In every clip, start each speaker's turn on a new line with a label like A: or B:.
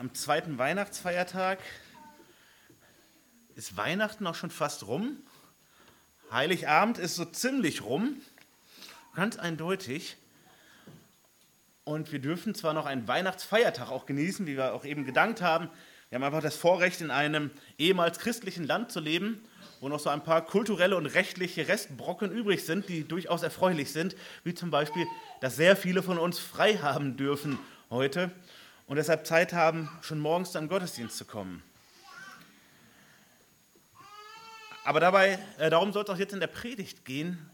A: Am zweiten Weihnachtsfeiertag ist Weihnachten auch schon fast rum. Heiligabend ist so ziemlich rum, ganz eindeutig. Und wir dürfen zwar noch einen Weihnachtsfeiertag auch genießen, wie wir auch eben gedankt haben. Wir haben einfach das Vorrecht, in einem ehemals christlichen Land zu leben, wo noch so ein paar kulturelle und rechtliche Restbrocken übrig sind, die durchaus erfreulich sind, wie zum Beispiel, dass sehr viele von uns frei haben dürfen heute und deshalb Zeit haben, schon morgens dann Gottesdienst zu kommen. Aber dabei, äh, darum soll es auch jetzt in der Predigt gehen.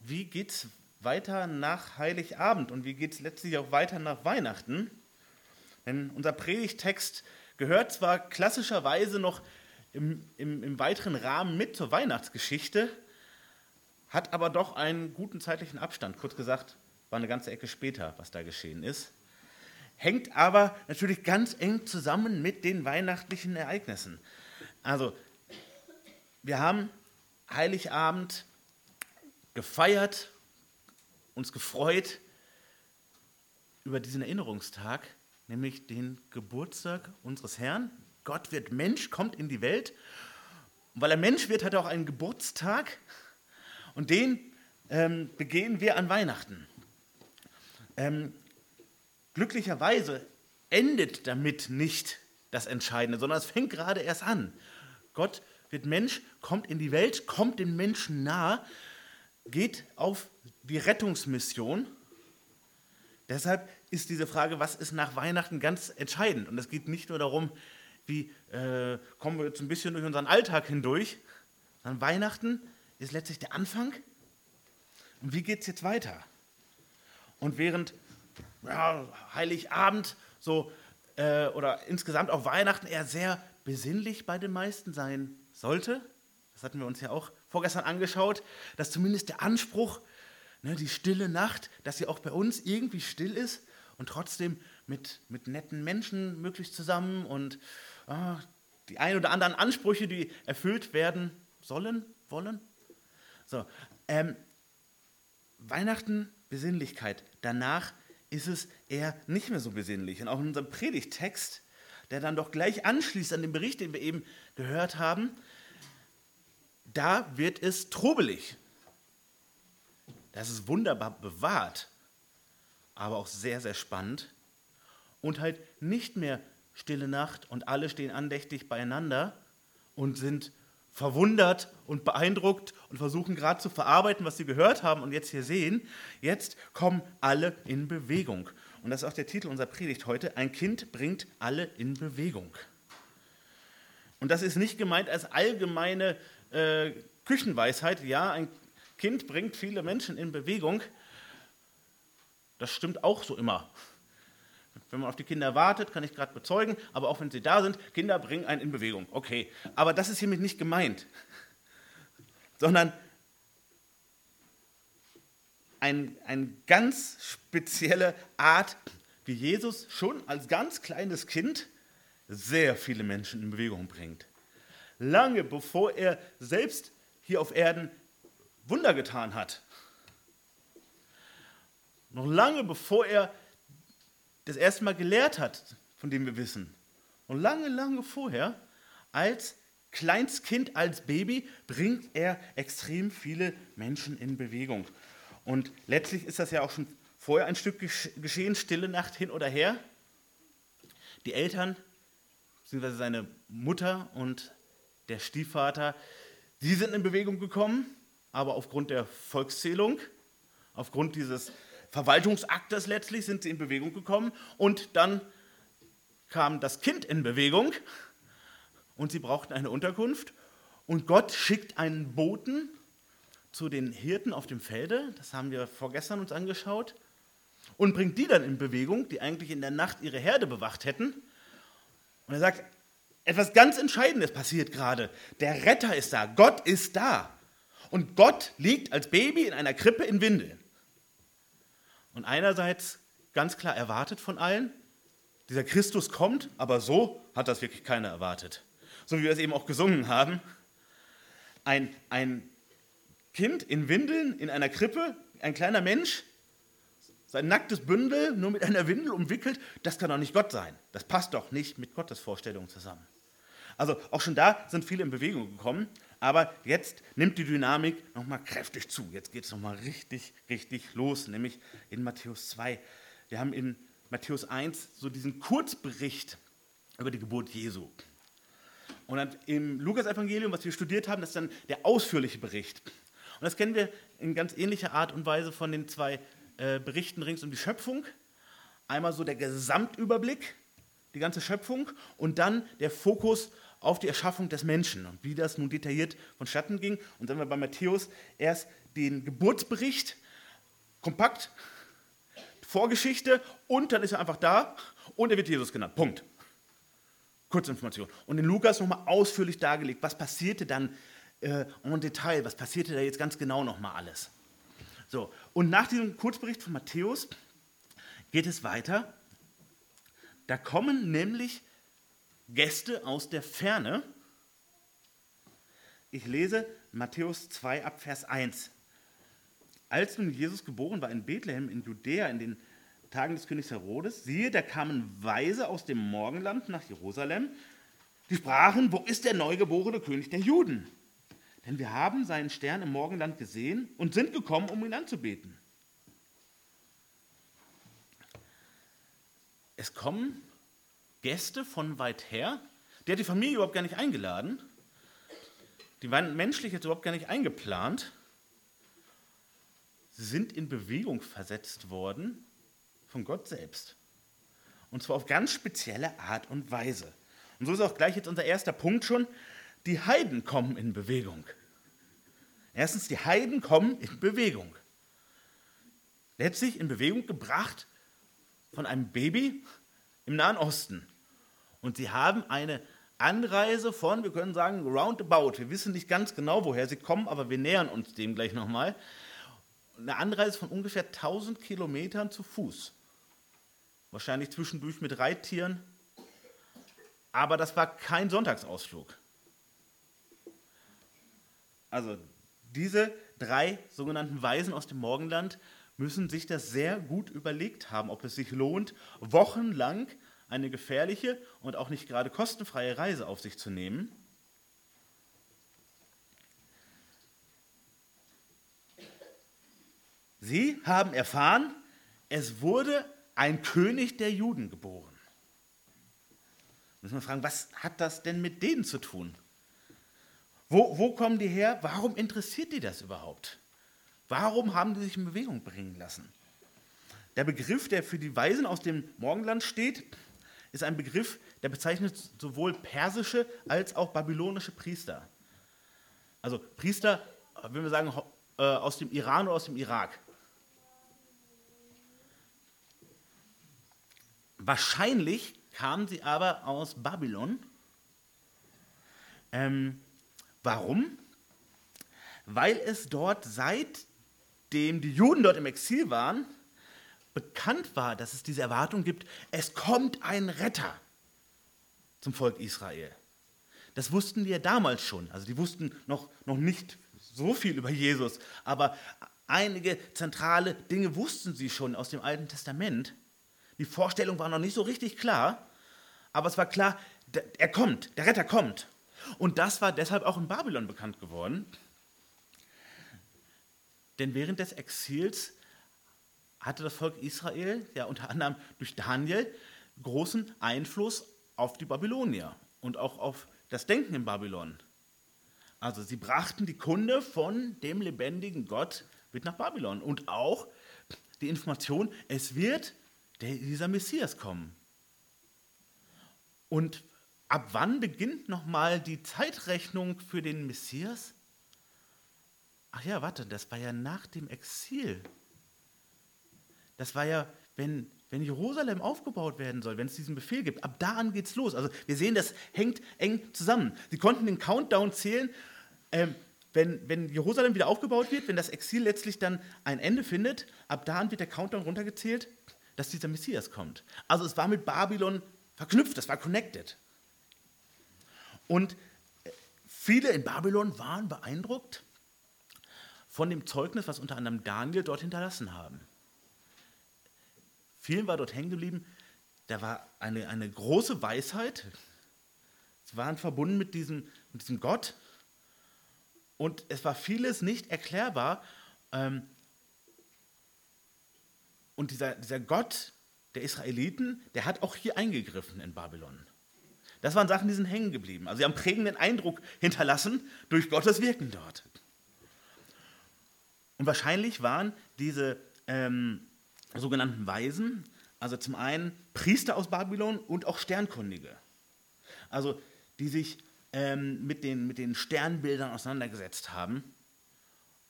A: Wie geht es weiter nach Heiligabend und wie geht es letztlich auch weiter nach Weihnachten? Denn unser Predigtext gehört zwar klassischerweise noch im, im, im weiteren Rahmen mit zur Weihnachtsgeschichte, hat aber doch einen guten zeitlichen Abstand. Kurz gesagt, war eine ganze Ecke später, was da geschehen ist hängt aber natürlich ganz eng zusammen mit den weihnachtlichen Ereignissen. Also, wir haben Heiligabend gefeiert, uns gefreut über diesen Erinnerungstag, nämlich den Geburtstag unseres Herrn. Gott wird Mensch, kommt in die Welt. Und weil er Mensch wird, hat er auch einen Geburtstag. Und den ähm, begehen wir an Weihnachten. Ähm, Glücklicherweise endet damit nicht das Entscheidende, sondern es fängt gerade erst an. Gott wird Mensch, kommt in die Welt, kommt den Menschen nahe, geht auf die Rettungsmission. Deshalb ist diese Frage, was ist nach Weihnachten, ganz entscheidend. Und es geht nicht nur darum, wie äh, kommen wir jetzt ein bisschen durch unseren Alltag hindurch, sondern Weihnachten ist letztlich der Anfang. Und wie geht es jetzt weiter? Und während ja, Heiligabend so äh, oder insgesamt auch Weihnachten eher sehr besinnlich bei den meisten sein sollte. Das hatten wir uns ja auch vorgestern angeschaut, dass zumindest der Anspruch, ne, die stille Nacht, dass sie auch bei uns irgendwie still ist und trotzdem mit, mit netten Menschen möglichst zusammen und ah, die ein oder anderen Ansprüche, die erfüllt werden sollen, wollen. So, ähm, Weihnachten, Besinnlichkeit. Danach ist es eher nicht mehr so besinnlich. Und auch in unserem Predigtext, der dann doch gleich anschließt an den Bericht, den wir eben gehört haben, da wird es trubelig. Das ist wunderbar bewahrt, aber auch sehr, sehr spannend. Und halt nicht mehr stille Nacht und alle stehen andächtig beieinander und sind verwundert und beeindruckt und versuchen gerade zu verarbeiten, was sie gehört haben und jetzt hier sehen. Jetzt kommen alle in Bewegung. Und das ist auch der Titel unserer Predigt heute. Ein Kind bringt alle in Bewegung. Und das ist nicht gemeint als allgemeine äh, Küchenweisheit. Ja, ein Kind bringt viele Menschen in Bewegung. Das stimmt auch so immer. Wenn man auf die Kinder wartet, kann ich gerade bezeugen, aber auch wenn sie da sind, Kinder bringen einen in Bewegung. Okay, aber das ist hiermit nicht gemeint, sondern eine ein ganz spezielle Art, wie Jesus schon als ganz kleines Kind sehr viele Menschen in Bewegung bringt. Lange bevor er selbst hier auf Erden Wunder getan hat. Noch lange bevor er das erste Mal gelehrt hat, von dem wir wissen. Und lange, lange vorher, als Kleinstkind, als Baby, bringt er extrem viele Menschen in Bewegung. Und letztlich ist das ja auch schon vorher ein Stück geschehen, stille Nacht hin oder her. Die Eltern, beziehungsweise seine Mutter und der Stiefvater, die sind in Bewegung gekommen, aber aufgrund der Volkszählung, aufgrund dieses Verwaltungsaktes letztlich sind sie in Bewegung gekommen und dann kam das Kind in Bewegung und sie brauchten eine Unterkunft und Gott schickt einen Boten zu den Hirten auf dem Felde, das haben wir vorgestern uns angeschaut, und bringt die dann in Bewegung, die eigentlich in der Nacht ihre Herde bewacht hätten. Und er sagt, etwas ganz Entscheidendes passiert gerade. Der Retter ist da, Gott ist da. Und Gott liegt als Baby in einer Krippe in Windeln. Und einerseits ganz klar erwartet von allen, dieser Christus kommt, aber so hat das wirklich keiner erwartet. So wie wir es eben auch gesungen haben. Ein, ein Kind in Windeln, in einer Krippe, ein kleiner Mensch, sein nacktes Bündel nur mit einer Windel umwickelt, das kann doch nicht Gott sein. Das passt doch nicht mit Gottes Vorstellungen zusammen. Also auch schon da sind viele in Bewegung gekommen, aber jetzt nimmt die Dynamik nochmal kräftig zu. Jetzt geht es nochmal richtig, richtig los, nämlich in Matthäus 2. Wir haben in Matthäus 1 so diesen Kurzbericht über die Geburt Jesu. Und dann im Lukas-Evangelium, was wir studiert haben, das ist dann der ausführliche Bericht. Und das kennen wir in ganz ähnlicher Art und Weise von den zwei äh, Berichten rings um die Schöpfung. Einmal so der Gesamtüberblick, die ganze Schöpfung, und dann der Fokus auf die Erschaffung des Menschen und wie das nun detailliert vonstatten ging. Und dann haben wir bei Matthäus erst den Geburtsbericht, kompakt, Vorgeschichte und dann ist er einfach da und er wird Jesus genannt. Punkt. Kurzinformation. Und in Lukas nochmal ausführlich dargelegt, was passierte dann äh, en Detail, was passierte da jetzt ganz genau nochmal alles. So, und nach diesem Kurzbericht von Matthäus geht es weiter. Da kommen nämlich Gäste aus der Ferne. Ich lese Matthäus 2 ab Vers 1. Als nun Jesus geboren war in Bethlehem in Judäa in den Tagen des Königs Herodes, siehe, da kamen Weise aus dem Morgenland nach Jerusalem, die sprachen, wo ist der neugeborene König der Juden? Denn wir haben seinen Stern im Morgenland gesehen und sind gekommen, um ihn anzubeten. Es kommen Gäste von weit her, der hat die Familie überhaupt gar nicht eingeladen, die waren menschlich jetzt überhaupt gar nicht eingeplant. Sie sind in Bewegung versetzt worden von Gott selbst. Und zwar auf ganz spezielle Art und Weise. Und so ist auch gleich jetzt unser erster Punkt schon. Die Heiden kommen in Bewegung. Erstens, die Heiden kommen in Bewegung. Letztlich in Bewegung gebracht von einem Baby im Nahen Osten. Und sie haben eine Anreise von, wir können sagen, roundabout. Wir wissen nicht ganz genau, woher sie kommen, aber wir nähern uns dem gleich nochmal eine Anreise von ungefähr 1000 Kilometern zu Fuß. Wahrscheinlich zwischendurch mit Reittieren. Aber das war kein Sonntagsausflug. Also diese drei sogenannten Weisen aus dem Morgenland müssen sich das sehr gut überlegt haben, ob es sich lohnt, wochenlang eine gefährliche und auch nicht gerade kostenfreie Reise auf sich zu nehmen Sie haben erfahren, es wurde ein König der Juden geboren. Müssen wir fragen, was hat das denn mit denen zu tun? Wo, wo kommen die her? Warum interessiert die das überhaupt? Warum haben die sich in Bewegung bringen lassen? Der Begriff, der für die Weisen aus dem Morgenland steht, ist ein Begriff, der bezeichnet sowohl persische als auch babylonische Priester. Also Priester, wenn wir sagen, äh, aus dem Iran oder aus dem Irak. Wahrscheinlich kamen sie aber aus Babylon. Ähm, warum? Weil es dort seitdem die Juden dort im Exil waren, bekannt war, dass es diese Erwartung gibt, es kommt ein Retter zum Volk Israel. Das wussten die ja damals schon. Also die wussten noch, noch nicht so viel über Jesus, aber einige zentrale Dinge wussten sie schon aus dem Alten Testament. Die Vorstellung war noch nicht so richtig klar, aber es war klar, er kommt, der Retter kommt. Und das war deshalb auch in Babylon bekannt geworden. Denn während des Exils hatte das Volk Israel, ja unter anderem durch Daniel, großen Einfluss auf die Babylonier und auch auf das Denken in Babylon. Also sie brachten die Kunde von dem lebendigen Gott mit nach Babylon und auch die Information, es wird dieser Messias kommen. Und ab wann beginnt nochmal die Zeitrechnung für den Messias? Ach ja, warte, das war ja nach dem Exil. Das war ja, wenn, wenn Jerusalem aufgebaut werden soll, wenn es diesen Befehl gibt, ab da an geht's los. Also wir sehen, das hängt eng zusammen. Sie konnten den Countdown zählen, ähm, wenn, wenn Jerusalem wieder aufgebaut wird, wenn das Exil letztlich dann ein Ende findet, ab da an wird der Countdown runtergezählt dass dieser Messias kommt. Also es war mit Babylon verknüpft, es war connected. Und äh, viele in Babylon waren beeindruckt von dem Zeugnis, was unter anderem Daniel dort hinterlassen haben. Vielen war dort hängen geblieben, da war eine, eine große Weisheit. Sie waren verbunden mit diesem, mit diesem Gott. Und es war vieles nicht erklärbar. Ähm, und dieser, dieser Gott der Israeliten, der hat auch hier eingegriffen in Babylon. Das waren Sachen, die sind hängen geblieben. Also sie haben prägenden Eindruck hinterlassen durch Gottes Wirken dort. Und wahrscheinlich waren diese ähm, sogenannten Weisen, also zum einen Priester aus Babylon und auch Sternkundige. Also die sich ähm, mit, den, mit den Sternbildern auseinandergesetzt haben,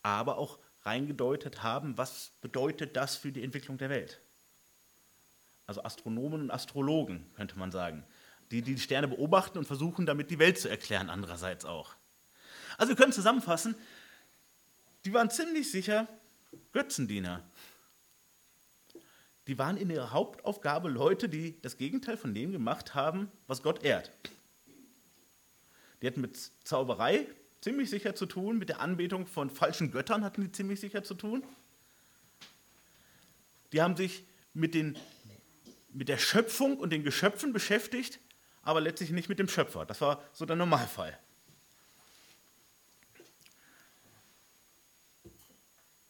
A: aber auch reingedeutet haben, was bedeutet das für die Entwicklung der Welt. Also Astronomen und Astrologen, könnte man sagen, die die Sterne beobachten und versuchen, damit die Welt zu erklären, andererseits auch. Also wir können zusammenfassen, die waren ziemlich sicher Götzendiener. Die waren in ihrer Hauptaufgabe Leute, die das Gegenteil von dem gemacht haben, was Gott ehrt. Die hatten mit Zauberei ziemlich sicher zu tun, mit der Anbetung von falschen Göttern hatten die ziemlich sicher zu tun. Die haben sich mit, den, mit der Schöpfung und den Geschöpfen beschäftigt, aber letztlich nicht mit dem Schöpfer. Das war so der Normalfall.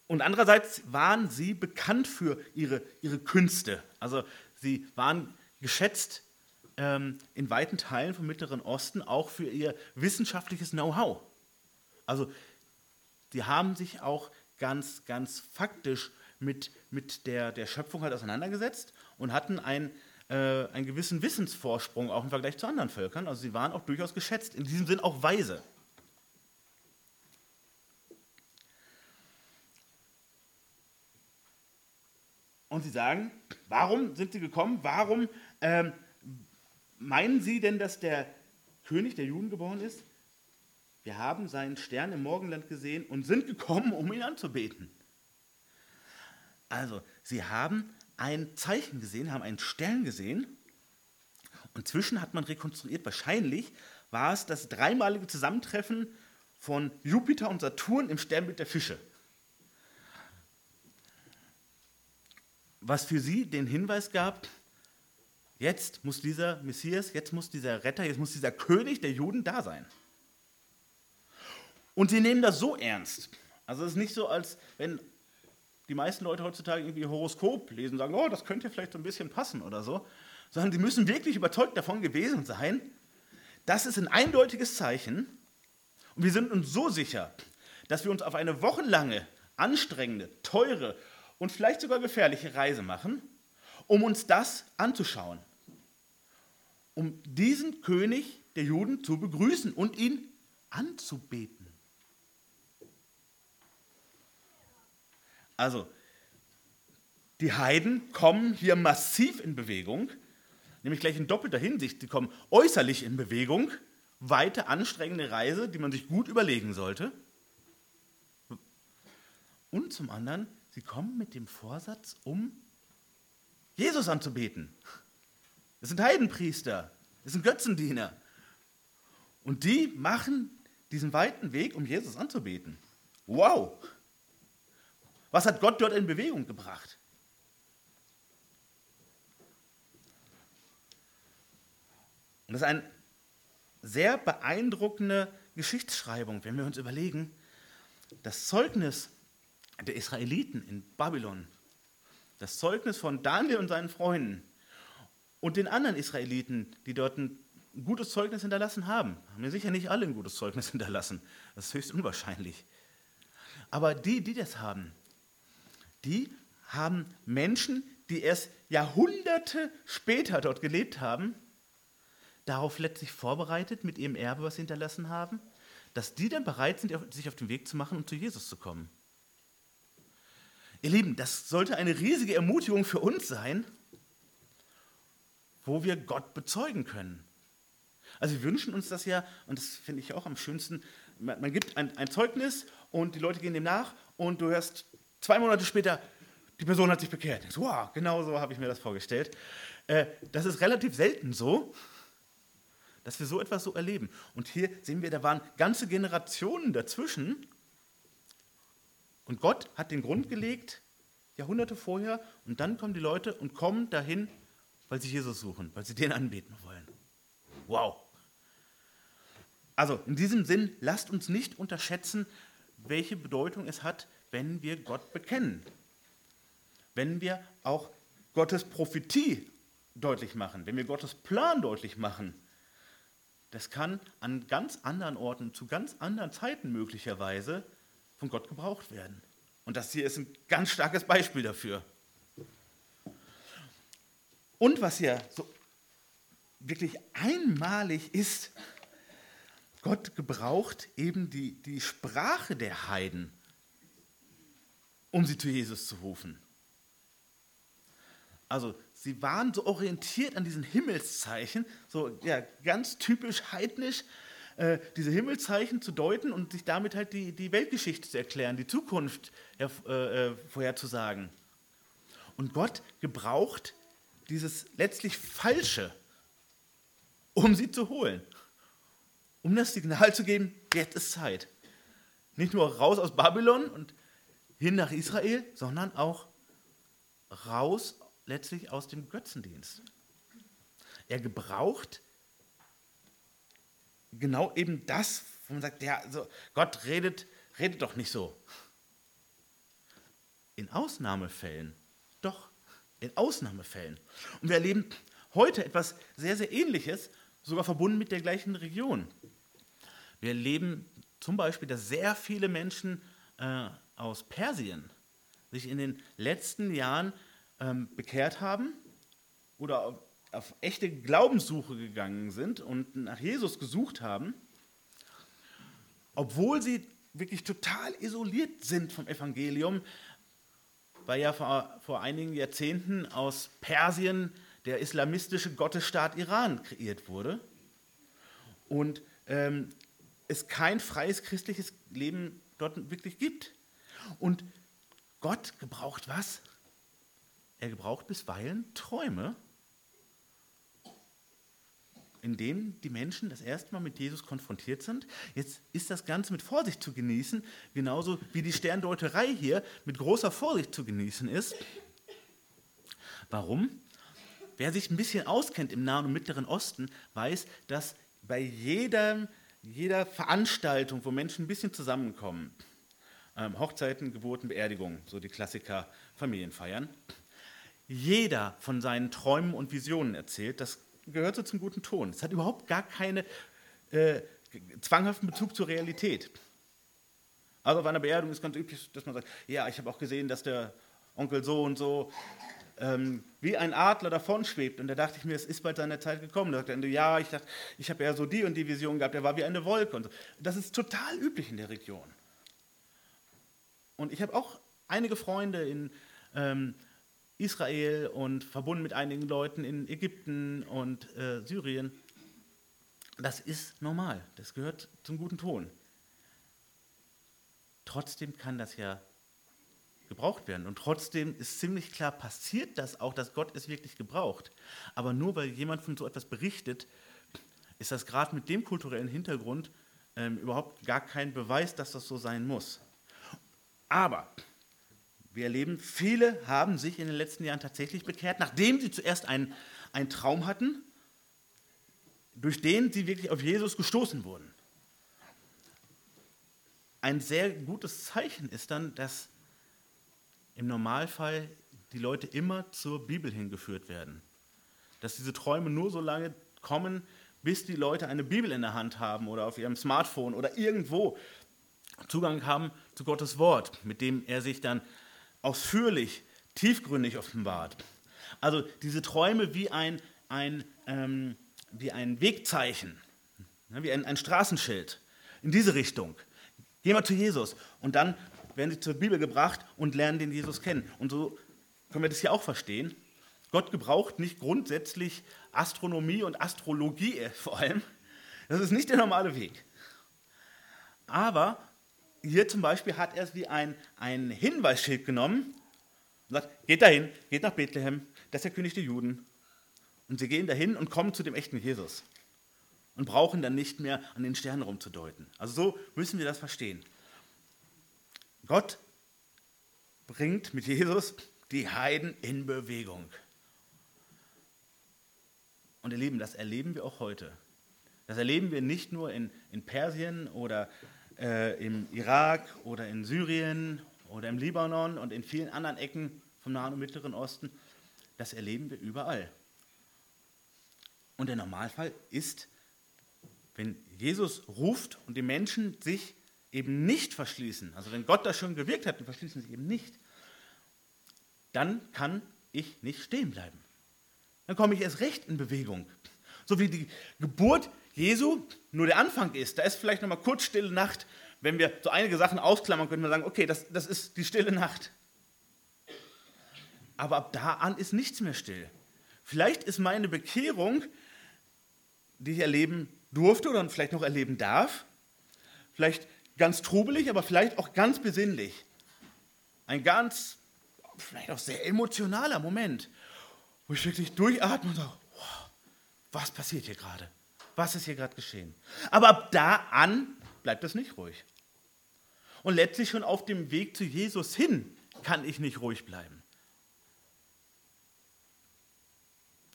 A: Und andererseits waren sie bekannt für ihre, ihre Künste. Also sie waren geschätzt ähm, in weiten Teilen vom Mittleren Osten auch für ihr wissenschaftliches Know-how. Also sie haben sich auch ganz, ganz faktisch mit, mit der, der Schöpfung halt auseinandergesetzt und hatten ein, äh, einen gewissen Wissensvorsprung auch im Vergleich zu anderen Völkern. Also sie waren auch durchaus geschätzt, in diesem Sinn auch weise. Und sie sagen, warum sind sie gekommen? Warum ähm, meinen sie denn, dass der König der Juden geboren ist? Wir haben seinen Stern im Morgenland gesehen und sind gekommen, um ihn anzubeten. Also, sie haben ein Zeichen gesehen, haben einen Stern gesehen. Und zwischen hat man rekonstruiert, wahrscheinlich war es das dreimalige Zusammentreffen von Jupiter und Saturn im Sternbild der Fische. Was für sie den Hinweis gab, jetzt muss dieser Messias, jetzt muss dieser Retter, jetzt muss dieser König der Juden da sein. Und sie nehmen das so ernst. Also es ist nicht so, als wenn die meisten Leute heutzutage irgendwie Horoskop lesen und sagen, oh, das könnte vielleicht so ein bisschen passen oder so, sondern sie müssen wirklich überzeugt davon gewesen sein, das ist ein eindeutiges Zeichen und wir sind uns so sicher, dass wir uns auf eine wochenlange, anstrengende, teure und vielleicht sogar gefährliche Reise machen, um uns das anzuschauen, um diesen König der Juden zu begrüßen und ihn anzubeten. Also, die Heiden kommen hier massiv in Bewegung, nämlich gleich in doppelter Hinsicht. Sie kommen äußerlich in Bewegung, weite, anstrengende Reise, die man sich gut überlegen sollte. Und zum anderen, sie kommen mit dem Vorsatz, um Jesus anzubeten. Das sind Heidenpriester, das sind Götzendiener. Und die machen diesen weiten Weg, um Jesus anzubeten. Wow! Was hat Gott dort in Bewegung gebracht? Und das ist eine sehr beeindruckende Geschichtsschreibung, wenn wir uns überlegen, das Zeugnis der Israeliten in Babylon, das Zeugnis von Daniel und seinen Freunden und den anderen Israeliten, die dort ein gutes Zeugnis hinterlassen haben, haben ja sicher nicht alle ein gutes Zeugnis hinterlassen, das ist höchst unwahrscheinlich. Aber die, die das haben, die haben Menschen, die erst Jahrhunderte später dort gelebt haben, darauf letztlich vorbereitet mit ihrem Erbe, was sie hinterlassen haben, dass die dann bereit sind, sich auf den Weg zu machen und zu Jesus zu kommen. Ihr Lieben, das sollte eine riesige Ermutigung für uns sein, wo wir Gott bezeugen können. Also wir wünschen uns das ja, und das finde ich auch am schönsten, man, man gibt ein, ein, Zeugnis und die Leute gehen dem nach und du hörst Zwei Monate später, die Person hat sich bekehrt. Denkst, wow, genau so habe ich mir das vorgestellt. Äh, das ist relativ selten so, dass wir so etwas so erleben. Und hier sehen wir, da waren ganze Generationen dazwischen. Und Gott hat den Grund gelegt Jahrhunderte vorher, und dann kommen die Leute und kommen dahin, weil sie Jesus suchen, weil sie den anbeten wollen. Wow. Also in diesem Sinn, lasst uns nicht unterschätzen, welche Bedeutung es hat, wenn wir Gott bekennen. Wenn wir auch Gottes Prophetie deutlich machen, wenn wir Gottes Plan deutlich machen. Das kann an ganz anderen Orten, zu ganz anderen Zeiten möglicherweise von Gott gebraucht werden. Und das hier ist ein ganz starkes Beispiel dafür. Und was hier so wirklich einmalig ist, Gott gebraucht eben die, die Sprache der Heiden, um sie zu Jesus zu rufen. Also sie waren so orientiert an diesen Himmelszeichen, so ja, ganz typisch heidnisch, äh, diese Himmelszeichen zu deuten und sich damit halt die, die Weltgeschichte zu erklären, die Zukunft äh, äh, vorherzusagen. Und Gott gebraucht dieses letztlich Falsche, um sie zu holen. Um das Signal zu geben, jetzt ist Zeit. Nicht nur raus aus Babylon und hin nach Israel, sondern auch raus letztlich aus dem Götzendienst. Er gebraucht genau eben das, wo man sagt, ja, also Gott redet, redet doch nicht so. In Ausnahmefällen, doch, in Ausnahmefällen. Und wir erleben heute etwas sehr, sehr Ähnliches, sogar verbunden mit der gleichen Region. Wir erleben zum Beispiel, dass sehr viele Menschen äh, aus Persien sich in den letzten Jahren ähm, bekehrt haben oder auf, echte Glaubenssuche gegangen sind und nach Jesus gesucht haben, obwohl sie wirklich total isoliert sind vom Evangelium, weil ja vor, vor einigen Jahrzehnten aus Persien der islamistische Gottesstaat Iran kreiert wurde und ähm, es kein freies christliches Leben dort wirklich gibt. Und Gott gebraucht was? Er gebraucht bisweilen Träume, in denen die Menschen das erste Mal mit Jesus konfrontiert sind. Jetzt ist das Ganze mit Vorsicht zu genießen, genauso wie die Sterndeuterei hier mit großer Vorsicht zu genießen ist. Warum? Wer sich ein bisschen auskennt im Nahen und Mittleren Osten, weiß, dass bei jeder, jeder Veranstaltung, wo Menschen ein bisschen zusammenkommen, ähm, Hochzeiten, Geburten, Beerdigungen, so die Klassiker Familienfeiern, jeder von seinen Träumen und Visionen erzählt. Das gehört so zum guten Ton. Es hat überhaupt gar keinen äh, zwanghaften Bezug zur Realität. Also bei einer Beerdigung ist ganz üblich, dass man sagt, ja, ich habe auch gesehen, dass der Onkel so und so ähm, wie ein Adler davonschwebt. Und da dachte ich mir, es ist bald seine Zeit gekommen. Da sagte er, ja, ich, dachte, ich habe ja so die und die Vision gehabt, er war wie eine Wolke. Und so. Das ist total üblich in der Region. Und ich habe auch einige Freunde in ähm, Israel und verbunden mit einigen Leuten in Ägypten und äh, Syrien. Das ist normal, das gehört zum guten Ton. Trotzdem kann das ja gebraucht werden. Und trotzdem ist ziemlich klar, passiert das auch, dass Gott es wirklich gebraucht. Aber nur weil jemand von so etwas berichtet, ist das gerade mit dem kulturellen Hintergrund ähm, überhaupt gar kein Beweis, dass das so sein muss. Aber wir erleben, viele haben sich in den letzten Jahren tatsächlich bekehrt, nachdem sie zuerst einen, einen Traum hatten, durch den sie wirklich auf Jesus gestoßen wurden. Ein sehr gutes Zeichen ist dann, dass im Normalfall die Leute immer zur Bibel hingeführt werden. Dass diese Träume nur so lange kommen, bis die Leute eine Bibel in der Hand haben oder auf ihrem Smartphone oder irgendwo Zugang haben zu Gottes Wort, mit dem er sich dann ausführlich, tiefgründig offenbart. Also diese Träume wie ein, ein, ähm, wie ein Wegzeichen, ne, wie ein, ein Straßenschild in diese Richtung. Gehen wir zu Jesus und dann werden sie zur Bibel gebracht und lernen den Jesus kennen. Und so können wir das hier auch verstehen. Gott gebraucht nicht grundsätzlich Astronomie und Astrologie äh, vor allem. Das ist nicht der normale Weg. Aber hier zum Beispiel hat er es wie ein, ein Hinweisschild genommen und sagt, geht dahin, geht nach Bethlehem, das ist der König der Juden. Und sie gehen dahin und kommen zu dem echten Jesus und brauchen dann nicht mehr an den Sternen rumzudeuten. Also so müssen wir das verstehen. Gott bringt mit Jesus die Heiden in Bewegung. Und ihr Lieben, das erleben wir auch heute. Das erleben wir nicht nur in, in Persien oder äh, im Irak oder in Syrien oder im Libanon und in vielen anderen Ecken vom Nahen und Mittleren Osten. Das erleben wir überall. Und der Normalfall ist, wenn Jesus ruft und die Menschen sich eben nicht verschließen, also wenn Gott das schon gewirkt hat und verschließen sich eben nicht, dann kann ich nicht stehen bleiben. Dann komme ich erst recht in Bewegung. So wie die Geburt Jesu nur der Anfang ist. Da ist vielleicht noch mal kurz stille Nacht. Wenn wir so einige Sachen ausklammern, können wir sagen, okay, das, das ist die stille Nacht. Aber ab da an ist nichts mehr still. Vielleicht ist meine Bekehrung, die ich erleben durfte oder vielleicht noch erleben darf, vielleicht ganz trubelig, aber vielleicht auch ganz besinnlich. Ein ganz, vielleicht auch sehr emotionaler Moment, wo ich wirklich durchatme und sage, wow, was passiert hier gerade? Was ist hier gerade geschehen? Aber ab da an bleibt es nicht ruhig. Und letztlich schon auf dem Weg zu Jesus hin kann ich nicht ruhig bleiben.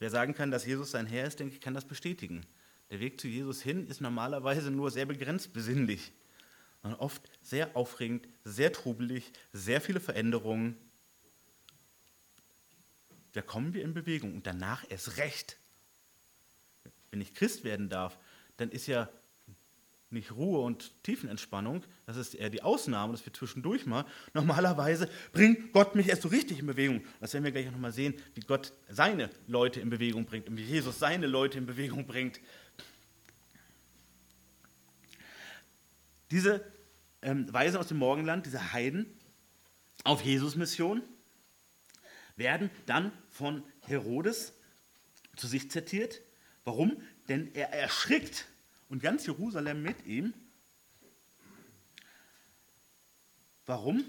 A: Wer sagen kann, dass Jesus sein Herr ist, denke ich, kann das bestätigen. Der Weg zu Jesus hin ist normalerweise nur sehr begrenzt besinnlich, sondern oft sehr aufregend, sehr trubelig, sehr viele Veränderungen. Da kommen wir in Bewegung und danach erst recht. Wenn ich Christ werden darf, dann ist ja nicht Ruhe und Tiefenentspannung, das ist eher die Ausnahme, das wir zwischendurch mal. Normalerweise bringt Gott mich erst so richtig in Bewegung. Das werden wir gleich noch mal sehen, wie Gott seine Leute in Bewegung bringt und wie Jesus seine Leute in Bewegung bringt. Diese ähm, Weisen aus dem Morgenland, diese Heiden auf Jesus Mission, werden dann von Herodes zu sich zitiert. Warum? Denn er erschrickt und ganz Jerusalem mit ihm. Warum?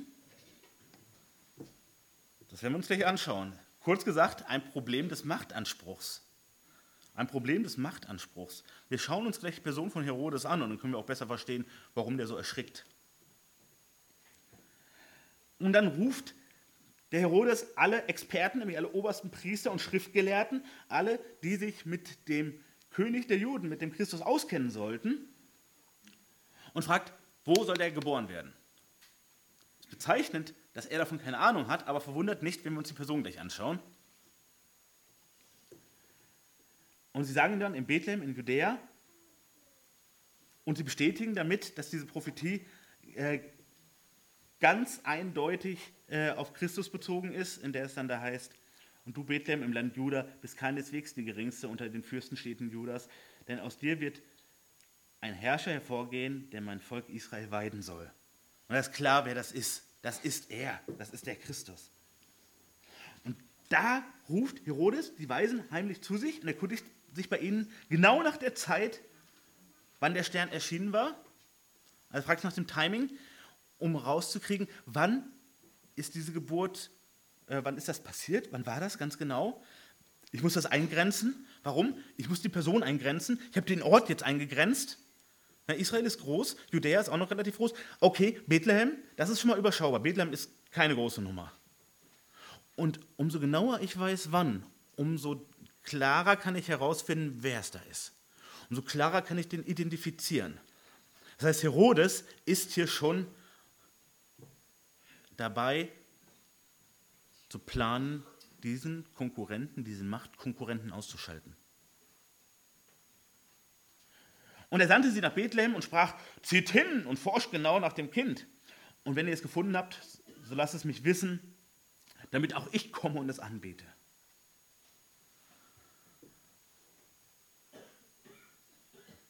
A: Das werden wir uns gleich anschauen. Kurz gesagt, ein Problem des Machtanspruchs. Ein Problem des Machtanspruchs. Wir schauen uns gleich die Person von Herodes an und dann können wir auch besser verstehen, warum der so erschrickt. Und dann ruft der Herodes alle Experten, nämlich alle obersten Priester und Schriftgelehrten, alle, die sich mit dem König der Juden, mit dem Christus auskennen sollten, und fragt, wo soll der geboren werden? Es bezeichnet, dass er davon keine Ahnung hat, aber verwundert nicht, wenn wir uns die Person gleich anschauen. Und sie sagen dann in Bethlehem, in Judäa, und sie bestätigen damit, dass diese Prophetie äh, ganz eindeutig äh, auf Christus bezogen ist, in der es dann da heißt, und du Bethlehem im Land Juda bist keineswegs die geringste unter den Fürstenstädten Judas, denn aus dir wird ein Herrscher hervorgehen, der mein Volk Israel weiden soll. Und da ist klar, wer das ist. Das ist er, das ist der Christus. Und da ruft Herodes die Weisen heimlich zu sich und erkundigt sich bei ihnen genau nach der Zeit, wann der Stern erschienen war. Also fragt nach dem Timing, um rauszukriegen, wann ist diese Geburt, äh, wann ist das passiert, wann war das ganz genau. Ich muss das eingrenzen. Warum? Ich muss die Person eingrenzen. Ich habe den Ort jetzt eingegrenzt. Na, Israel ist groß, Judäa ist auch noch relativ groß. Okay, Bethlehem, das ist schon mal überschaubar. Bethlehem ist keine große Nummer. Und umso genauer ich weiß, wann, umso klarer kann ich herausfinden, wer es da ist. Umso klarer kann ich den identifizieren. Das heißt, Herodes ist hier schon dabei zu planen, diesen Konkurrenten, diesen Machtkonkurrenten auszuschalten. Und er sandte sie nach Bethlehem und sprach, zieht hin und forscht genau nach dem Kind. Und wenn ihr es gefunden habt, so lasst es mich wissen, damit auch ich komme und es anbete.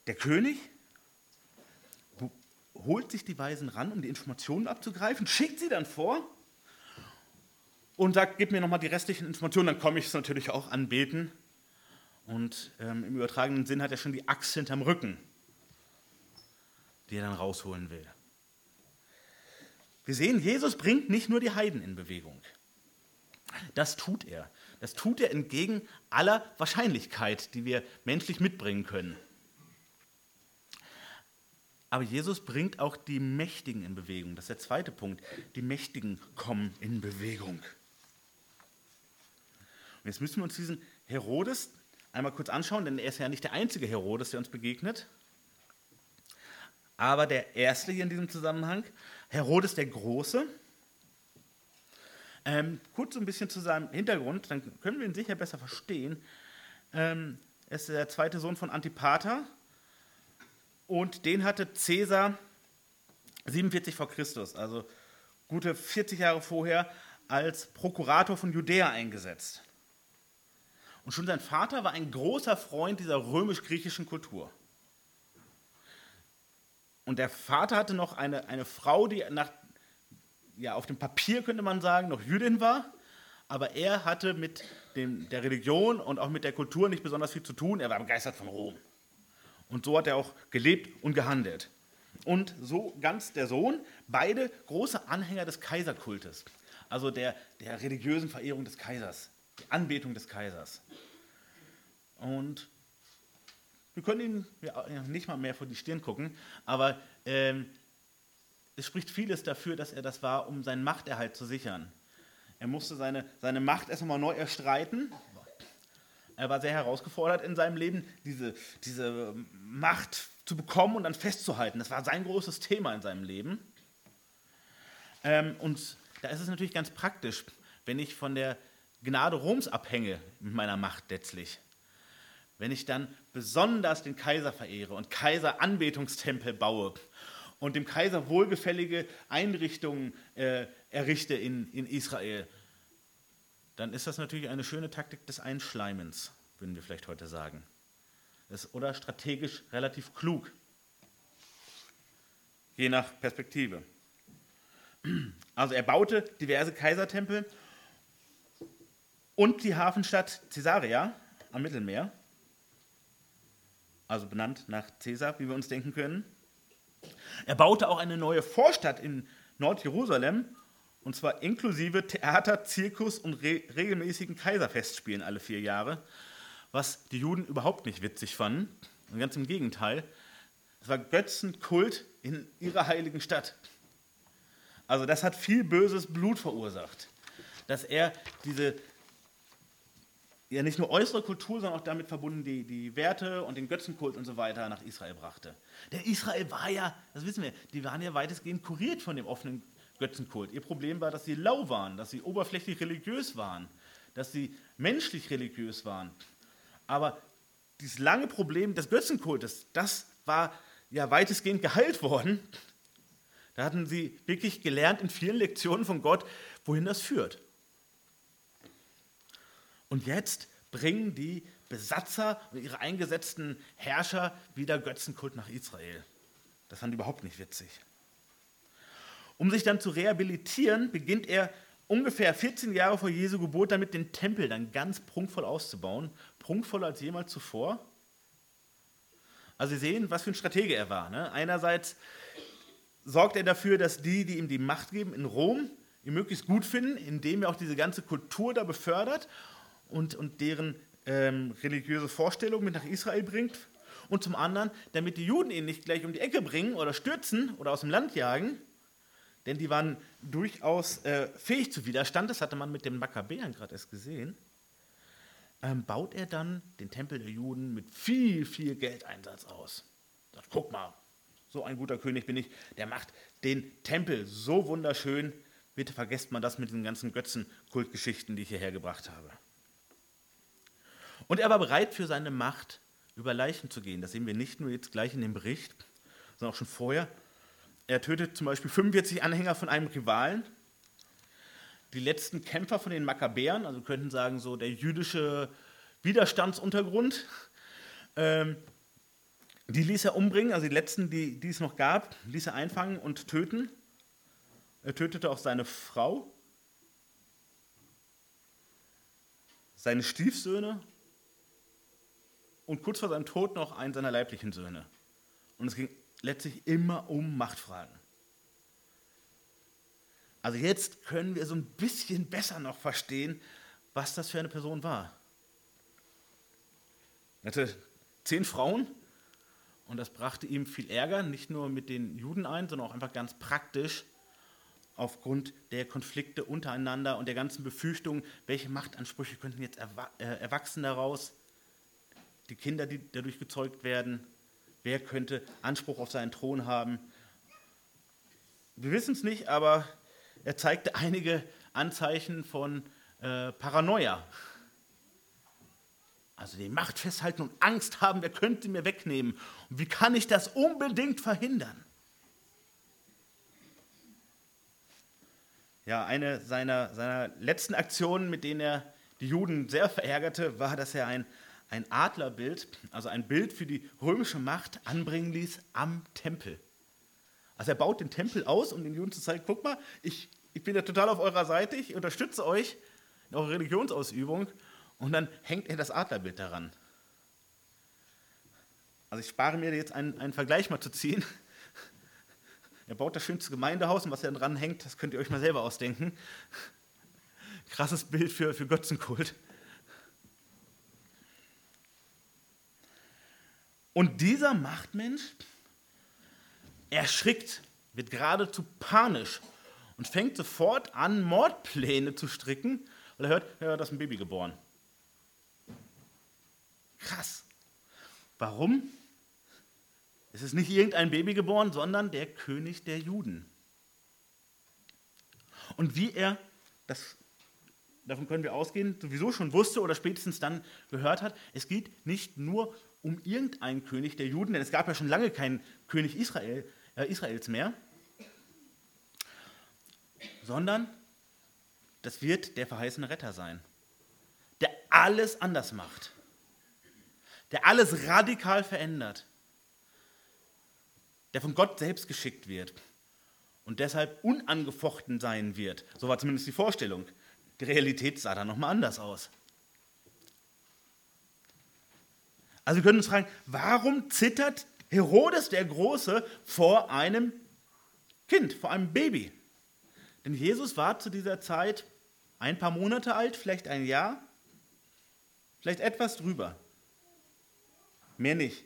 A: Der König holt sich die Weisen ran, um die Informationen abzugreifen, schickt sie dann vor und sagt, gib mir nochmal die restlichen Informationen, dann komme ich es natürlich auch anbeten. Und ähm, im übertragenen Sinn hat er schon die Axt hinterm Rücken, die er dann rausholen will. Wir sehen, Jesus bringt nicht nur die Heiden in Bewegung. Das tut er. Das tut er entgegen aller Wahrscheinlichkeit, die wir menschlich mitbringen können. Aber Jesus bringt auch die Mächtigen in Bewegung. Das ist der zweite Punkt. Die Mächtigen kommen in Bewegung. Und jetzt müssen wir uns diesen Herodes einmal kurz anschauen, denn er ist ja nicht der einzige Herodes, der uns begegnet. Aber der erste hier in diesem Zusammenhang, Herodes der Große. Ähm, kurz so ein bisschen zu seinem Hintergrund, dann können wir ihn sicher besser verstehen. Ähm, er ist der zweite Sohn von Antipater und den hatte Caesar 47 vor Christus, also gute 40 Jahre vorher, als Prokurator von Judäa eingesetzt. Und schon sein Vater war ein großer Freund dieser römisch-griechischen Kultur. Und der Vater hatte noch eine, eine Frau, die nach, ja, auf dem Papier könnte man sagen, noch Jüdin war, aber er hatte mit dem, der Religion und auch mit der Kultur nicht besonders viel zu tun. Er war begeistert von Rom. Und so hat er auch gelebt und gehandelt. Und so ganz der Sohn, beide große Anhänger des Kaiserkultes, also der, der religiösen Verehrung des Kaisers, die Anbetung des Kaisers. Und wir können ihm nicht mal mehr vor die Stirn gucken, aber ähm, es spricht vieles dafür, dass er das war, um seinen Machterhalt zu sichern. Er musste seine, seine Macht erst einmal neu erstreiten. Er war sehr herausgefordert in seinem Leben, diese, diese Macht zu bekommen und dann festzuhalten. Das war sein großes Thema in seinem Leben. Ähm, und da ist es natürlich ganz praktisch, wenn ich von der Gnade Roms abhänge mit meiner Macht letztlich. Wenn ich dann besonders den Kaiser verehre und Kaiseranbetungstempel baue und dem Kaiser wohlgefällige Einrichtungen äh, errichte in, in Israel, dann ist das natürlich eine schöne Taktik des Einschleimens, würden wir vielleicht heute sagen. Das, oder strategisch relativ klug, je nach Perspektive. Also er baute diverse Kaisertempel und die Hafenstadt Caesarea am Mittelmeer, also benannt nach Caesar, wie wir uns denken können. Er baute auch eine neue Vorstadt in Nordjerusalem, und zwar inklusive Theater, Zirkus und re regelmäßigen Kaiserfestspielen alle vier Jahre, was die Juden überhaupt nicht witzig fanden. Und ganz im Gegenteil, es war Götzenkult in ihrer heiligen Stadt. Also das hat viel böses Blut verursacht, dass er diese ja nicht nur äußere Kultur, sondern auch damit verbunden die, die Werte und den Götzenkult und so weiter nach Israel brachte. Denn Israel war ja, das wissen wir, die waren ja weitestgehend kuriert von dem offenen Götzenkult. Ihr Problem war, dass sie lau waren, dass sie oberflächlich religiös waren, dass sie menschlich religiös waren. Aber dieses lange Problem des Götzenkultes, das war ja weitestgehend geheilt worden. Da hatten sie wirklich gelernt in vielen Lektionen von Gott, wohin das führt. Und jetzt bringen die Besatzer und ihre eingesetzten Herrscher wieder Götzenkult nach Israel. Das fand überhaupt nicht witzig. Um sich dann zu rehabilitieren, beginnt er ungefähr 14 Jahre vor Jesu Geburt damit, den Tempel dann ganz prunkvoll auszubauen. Prunkvoller als jemals zuvor. Also Sie sehen, was für ein Stratege er war. Ne? Einerseits sorgt er dafür, dass die, die ihm die Macht geben in Rom, ihn möglichst gut finden, indem er auch diese ganze Kultur da befördert und, und deren ähm, religiöse Vorstellungen mit nach Israel bringt. Und zum anderen, damit die Juden ihn nicht gleich um die Ecke bringen oder stürzen oder aus dem Land jagen, denn die waren durchaus äh, fähig zu Widerstand, das hatte man mit den Makkabäern gerade erst gesehen, ähm, baut er dann den Tempel der Juden mit viel, viel Geldeinsatz aus. Sagt, guck mal, so ein guter König bin ich, der macht den Tempel so wunderschön, bitte vergesst man das mit den ganzen Götzenkultgeschichten, die ich hierher gebracht habe. Und er war bereit für seine Macht über Leichen zu gehen. Das sehen wir nicht nur jetzt gleich in dem Bericht, sondern auch schon vorher. Er tötet zum Beispiel 45 Anhänger von einem Rivalen. Die letzten Kämpfer von den Makkabäern, also könnten sagen, so der jüdische Widerstandsuntergrund, ähm, die ließ er umbringen, also die letzten, die, die es noch gab, ließ er einfangen und töten. Er tötete auch seine Frau, seine Stiefsöhne und kurz vor seinem Tod noch einen seiner leiblichen Söhne. Und es ging letztlich immer um Machtfragen. Also jetzt können wir so ein bisschen besser noch verstehen, was das für eine Person war. Er hatte zehn Frauen und das brachte ihm viel Ärger, nicht nur mit den Juden ein, sondern auch einfach ganz praktisch aufgrund der Konflikte untereinander und der ganzen Befürchtungen, welche Machtansprüche könnten jetzt äh, erwachsen daraus, die Kinder, die dadurch gezeugt werden, wer könnte Anspruch auf seinen Thron haben. Wir wissen es nicht, aber er zeigte einige Anzeichen von äh, Paranoia. Also die Macht festhalten und Angst haben, wer könnte mir wegnehmen. Und wie kann ich das unbedingt verhindern? Ja, eine seiner, seiner letzten Aktionen, mit denen er die Juden sehr verärgerte, war, dass er ein, ein Adlerbild, also ein Bild für die römische Macht, anbringen ließ am Tempel. Also er baut den Tempel aus, um den Juden zu zeigen, guck mal, ich, ich bin ja total auf eurer Seite, ich unterstütze euch in eurer Religionsausübung und dann hängt er das Adlerbild daran. Also ich spare mir jetzt einen, einen Vergleich mal zu ziehen. Er baut das schönste Gemeindehaus und was er dran hängt, das könnt ihr euch mal selber ausdenken. Krasses Bild für, für Götzenkult. Und dieser Machtmensch erschrickt, wird geradezu panisch und fängt sofort an, Mordpläne zu stricken, weil er hört, ja, da ist ein Baby geboren. Krass. Warum? Es ist nicht irgendein Baby geboren, sondern der König der Juden. Und wie er, das, davon können wir ausgehen, sowieso schon wusste oder spätestens dann gehört hat, es geht nicht nur um irgendeinen König der Juden, denn es gab ja schon lange keinen König Israel, äh, Israels mehr, sondern das wird der verheißene Retter sein, der alles anders macht, der alles radikal verändert der von Gott selbst geschickt wird und deshalb unangefochten sein wird. So war zumindest die Vorstellung. Die Realität sah dann nochmal anders aus. Also wir können uns fragen, warum zittert Herodes der Große vor einem Kind, vor einem Baby? Denn Jesus war zu dieser Zeit ein paar Monate alt, vielleicht ein Jahr, vielleicht etwas drüber. Mehr nicht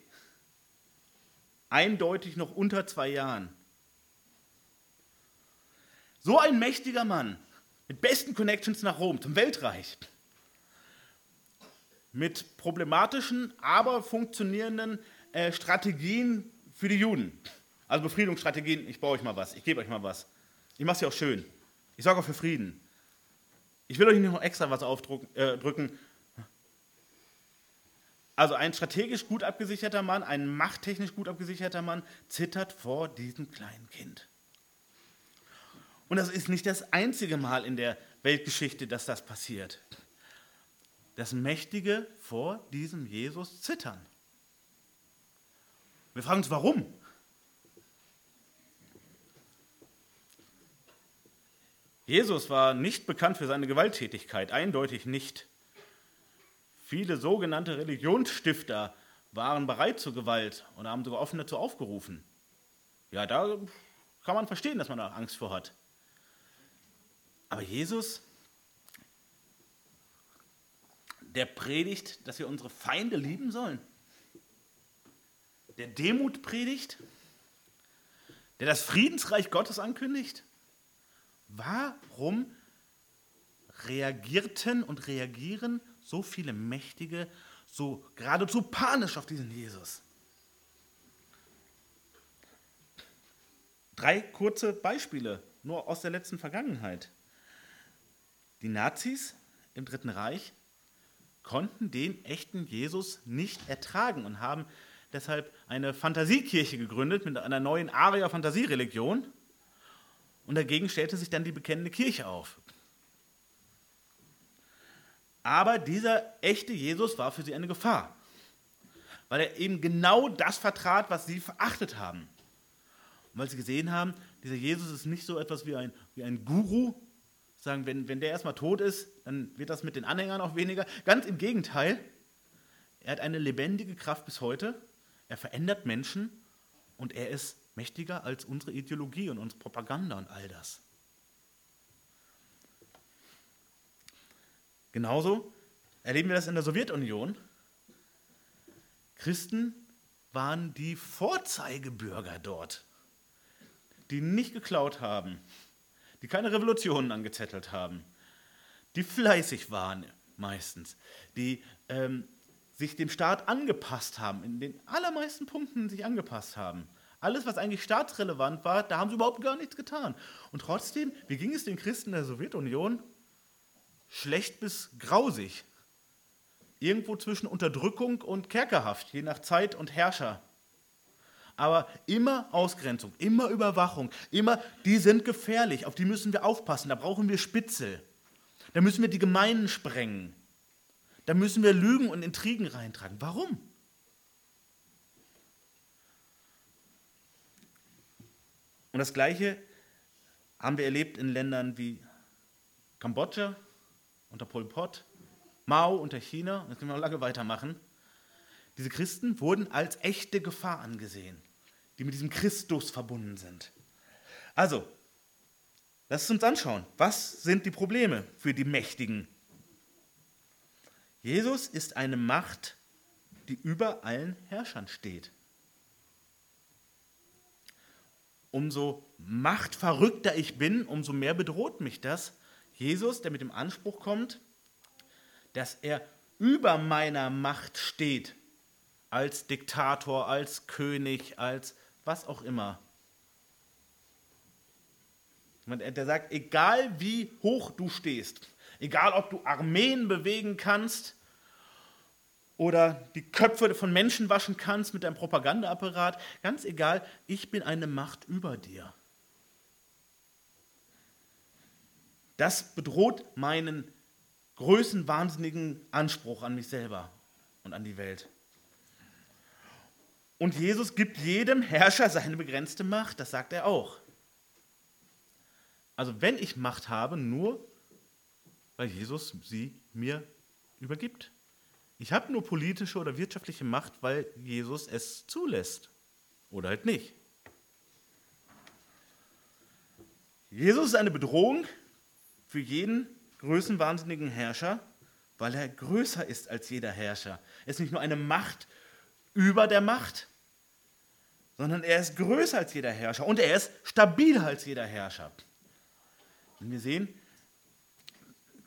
A: eindeutig noch unter zwei Jahren. So ein mächtiger Mann mit besten Connections nach Rom, zum Weltreich, mit problematischen, aber funktionierenden äh, Strategien für die Juden. Also Befriedungsstrategien, ich baue euch mal was, ich gebe euch mal was. Ich mache es ja auch schön. Ich sorge auch für Frieden. Ich will euch nicht noch extra was aufdrücken, äh, also ein strategisch gut abgesicherter Mann, ein machttechnisch gut abgesicherter Mann zittert vor diesem kleinen Kind. Und das ist nicht das einzige Mal in der Weltgeschichte, dass das passiert. Das Mächtige vor diesem Jesus zittern. Wir fragen uns, warum? Jesus war nicht bekannt für seine Gewalttätigkeit, eindeutig nicht. Viele sogenannte Religionsstifter waren bereit zur Gewalt und haben sogar offen dazu aufgerufen. Ja, da kann man verstehen, dass man da Angst vor hat. Aber Jesus, der predigt, dass wir unsere Feinde lieben sollen. Der Demut predigt, der das Friedensreich Gottes ankündigt. Warum reagierten und reagieren so viele Mächtige, so geradezu panisch auf diesen Jesus. Drei kurze Beispiele, nur aus der letzten Vergangenheit. Die Nazis im Dritten Reich konnten den echten Jesus nicht ertragen und haben deshalb eine Fantasiekirche gegründet mit einer neuen Aria-Fantasiereligion. Und dagegen stellte sich dann die bekennende Kirche auf. Aber dieser echte Jesus war für sie eine Gefahr, weil er eben genau das vertrat, was sie verachtet haben. Und weil sie gesehen haben, dieser Jesus ist nicht so etwas wie ein, wie ein Guru, sagen, wenn, wenn der erstmal tot ist, dann wird das mit den Anhängern auch weniger. Ganz im Gegenteil, er hat eine lebendige Kraft bis heute, er verändert Menschen und er ist mächtiger als unsere Ideologie und unsere Propaganda und all das. Genauso erleben wir das in der Sowjetunion. Christen waren die Vorzeigebürger dort, die nicht geklaut haben, die keine Revolutionen angezettelt haben, die fleißig waren meistens, die ähm, sich dem Staat angepasst haben, in den allermeisten Punkten sich angepasst haben. Alles, was eigentlich staatsrelevant war, da haben sie überhaupt gar nichts getan. Und trotzdem, wie ging es den Christen der Sowjetunion? Schlecht bis grausig. Irgendwo zwischen Unterdrückung und Kerkerhaft, je nach Zeit und Herrscher. Aber immer Ausgrenzung, immer Überwachung, immer, die sind gefährlich, auf die müssen wir aufpassen, da brauchen wir Spitzel. Da müssen wir die Gemeinden sprengen. Da müssen wir Lügen und Intrigen reintragen. Warum? Und das Gleiche haben wir erlebt in Ländern wie Kambodscha unter Pol Pot, Mao unter China, das können wir noch lange weitermachen. Diese Christen wurden als echte Gefahr angesehen, die mit diesem Christus verbunden sind. Also, lasst uns anschauen, was sind die Probleme für die Mächtigen? Jesus ist eine Macht, die über allen Herrschern steht. umso machtverrückter ich bin, umso mehr bedroht mich das. Jesus, der mit dem Anspruch kommt, dass er über meiner Macht steht, als Diktator, als König, als was auch immer. Der sagt, egal wie hoch du stehst, egal ob du Armeen bewegen kannst, oder die Köpfe von Menschen waschen kannst mit deinem Propagandaapparat. Ganz egal, ich bin eine Macht über dir. Das bedroht meinen größenwahnsinnigen Anspruch an mich selber und an die Welt. Und Jesus gibt jedem Herrscher seine begrenzte Macht, das sagt er auch. Also wenn ich Macht habe, nur weil Jesus sie mir übergibt. Ich habe nur politische oder wirtschaftliche Macht, weil Jesus es zulässt. Oder halt nicht. Jesus ist eine Bedrohung für jeden größenwahnsinnigen Herrscher, weil er größer ist als jeder Herrscher. Er ist nicht nur eine Macht über der Macht, sondern er ist größer als jeder Herrscher und er ist stabiler als jeder Herrscher. Und wir sehen,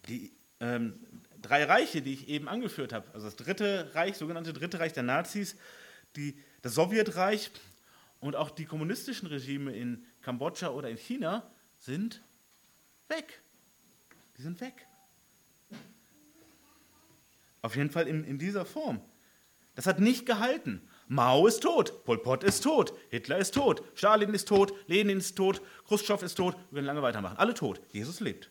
A: die, ähm, drei Reiche, die ich eben angeführt habe, also das dritte Reich, sogenannte dritte Reich der Nazis, die, das Sowjetreich und auch die kommunistischen Regime in Kambodscha oder in China sind weg. Die sind weg. Auf jeden Fall in, in dieser Form. Das hat nicht gehalten. Mao ist tot, Pol Pot ist tot, Hitler ist tot, Stalin ist tot, Lenin ist tot, Khrushchev ist tot, wir können lange weitermachen. Alle tot. Jesus lebt.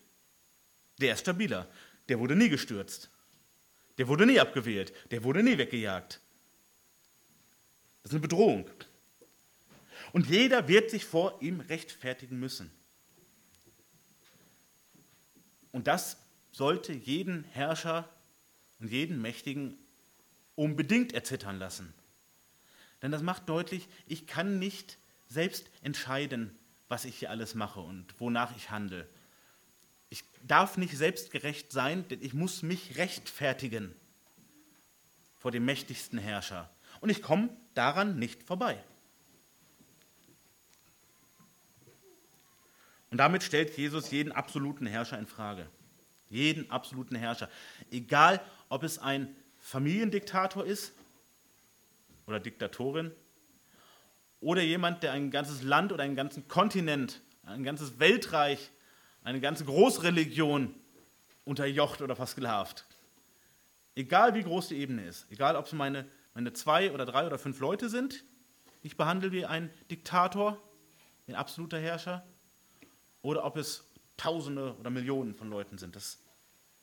A: Der ist stabiler der wurde nie gestürzt. Der wurde nie abgewählt. Der wurde nie weggejagt. Das ist eine Bedrohung. Und jeder wird sich vor ihm rechtfertigen müssen. Und das sollte jeden Herrscher und jeden Mächtigen unbedingt erzittern lassen. Denn das macht deutlich, ich kann nicht selbst entscheiden, was ich hier alles mache und wonach ich handle. Ich darf nicht selbstgerecht sein, denn ich muss mich rechtfertigen vor dem mächtigsten Herrscher. Und ich komme daran nicht vorbei. Und damit stellt Jesus jeden absoluten Herrscher in Frage. Jeden absoluten Herrscher. Egal, ob es ein Familiendiktator ist oder Diktatorin oder jemand, der ein ganzes Land oder einen ganzen Kontinent, ein ganzes Weltreich eine ganze Großreligion unterjocht oder versklavt. Egal wie groß die Ebene ist, egal ob es meine, meine zwei oder drei oder fünf Leute sind, ich behandle wie ein Diktator, ein absoluter Herrscher, oder ob es Tausende oder Millionen von Leuten sind. Das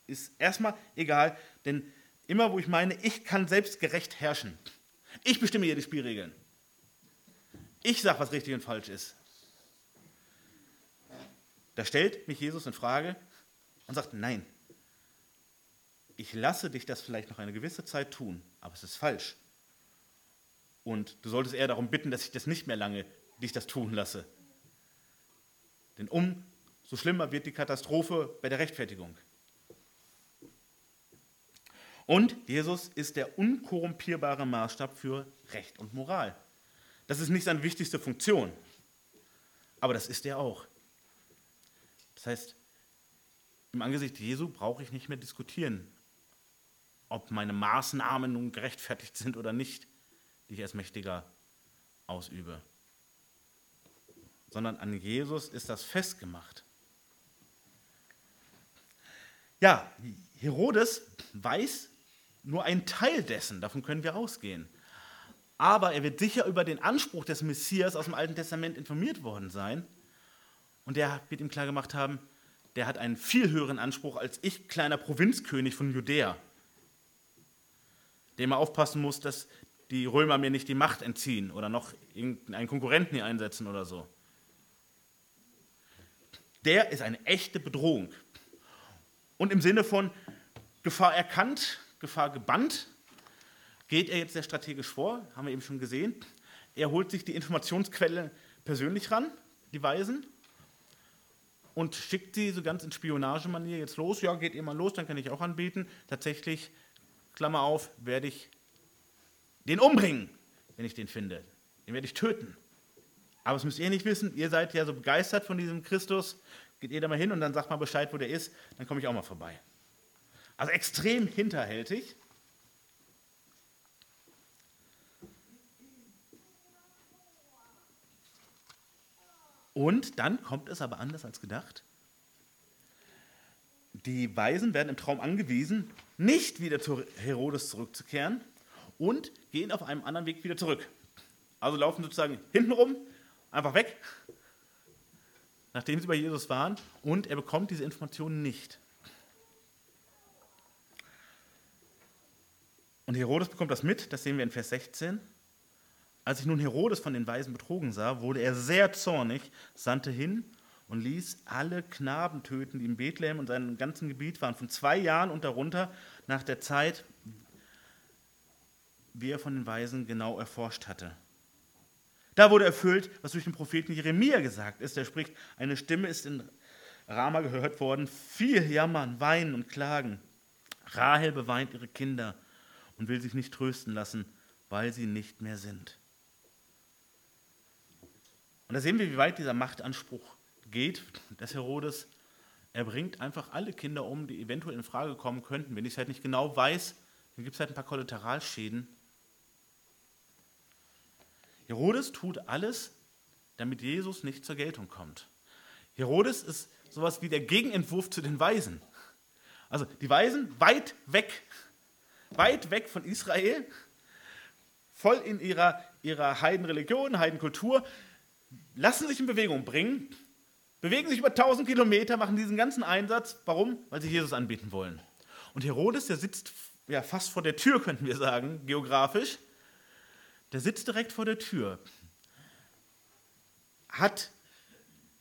A: ist erstmal egal, denn immer wo ich meine, ich kann selbstgerecht herrschen, ich bestimme hier die Spielregeln, ich sage, was richtig und falsch ist, da stellt mich Jesus in Frage und sagt, nein, ich lasse dich das vielleicht noch eine gewisse Zeit tun, aber es ist falsch. Und du solltest eher darum bitten, dass ich das nicht mehr lange dich das tun lasse. Denn umso schlimmer wird die Katastrophe bei der Rechtfertigung. Und Jesus ist der unkorrumpierbare Maßstab für Recht und Moral. Das ist nicht seine wichtigste Funktion, aber das ist er auch. Das heißt, im Angesicht Jesu brauche ich nicht mehr diskutieren, ob meine Maßnahmen nun gerechtfertigt sind oder nicht, die ich als Mächtiger ausübe. Sondern an Jesus ist das festgemacht. Ja, Herodes weiß nur einen Teil dessen, davon können wir ausgehen. Aber er wird sicher über den Anspruch des Messias aus dem Alten Testament informiert worden sein. Und der wird ihm klargemacht haben, der hat einen viel höheren Anspruch als ich, kleiner Provinzkönig von Judäa, dem er aufpassen muss, dass die Römer mir nicht die Macht entziehen oder noch irgendeinen Konkurrenten hier einsetzen oder so. Der ist eine echte Bedrohung. Und im Sinne von Gefahr erkannt, Gefahr gebannt, geht er jetzt sehr strategisch vor, haben wir eben schon gesehen. Er holt sich die Informationsquelle persönlich ran, die Weisen, und schickt sie so ganz in Spionagemanier jetzt los. Ja, geht ihr mal los, dann kann ich auch anbieten. Tatsächlich, Klammer auf, werde ich den umbringen, wenn ich den finde. Den werde ich töten. Aber das müsst ihr nicht wissen, ihr seid ja so begeistert von diesem Christus. Geht ihr da mal hin und dann sagt mal Bescheid, wo der ist, dann komme ich auch mal vorbei. Also extrem hinterhältig. Und dann kommt es aber anders als gedacht. Die Weisen werden im Traum angewiesen, nicht wieder zu Herodes zurückzukehren und gehen auf einem anderen Weg wieder zurück. Also laufen sozusagen hintenrum, einfach weg, nachdem sie bei Jesus waren, und er bekommt diese Informationen nicht. Und Herodes bekommt das mit, das sehen wir in Vers 16. Als sich nun Herodes von den Weisen betrogen sah, wurde er sehr zornig, sandte hin und ließ alle Knaben töten, die in Bethlehem und seinem ganzen Gebiet waren, von zwei Jahren und darunter nach der Zeit, wie er von den Weisen genau erforscht hatte. Da wurde erfüllt, was durch den Propheten Jeremia gesagt ist. Er spricht, eine Stimme ist in Rama gehört worden, viel jammern, weinen und klagen. Rahel beweint ihre Kinder und will sich nicht trösten lassen, weil sie nicht mehr sind. Und da sehen wir, wie weit dieser Machtanspruch geht, des Herodes. Er bringt einfach alle Kinder um, die eventuell in Frage kommen könnten. Wenn ich es halt nicht genau weiß, dann gibt es halt ein paar Kollateralschäden. Herodes tut alles, damit Jesus nicht zur Geltung kommt. Herodes ist sowas wie der Gegenentwurf zu den Weisen. Also die Weisen weit weg, weit weg von Israel, voll in ihrer, ihrer Heidenreligion, Heidenkultur, lassen sich in Bewegung bringen, bewegen sich über 1000 Kilometer, machen diesen ganzen Einsatz. Warum? Weil sie Jesus anbieten wollen. Und Herodes, der sitzt ja fast vor der Tür, könnten wir sagen, geografisch. Der sitzt direkt vor der Tür. Hat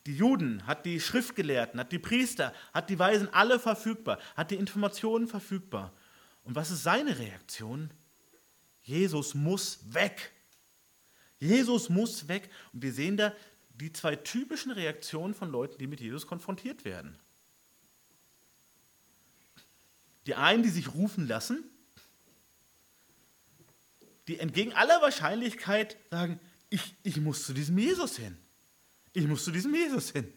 A: die Juden, hat die Schriftgelehrten, hat die Priester, hat die Weisen alle verfügbar, hat die Informationen verfügbar. Und was ist seine Reaktion? Jesus muss weg. Jesus muss weg. Und wir sehen da die zwei typischen Reaktionen von Leuten, die mit Jesus konfrontiert werden. Die einen, die sich rufen lassen, die entgegen aller Wahrscheinlichkeit sagen, ich, ich muss zu diesem Jesus hin. Ich muss zu diesem Jesus hin.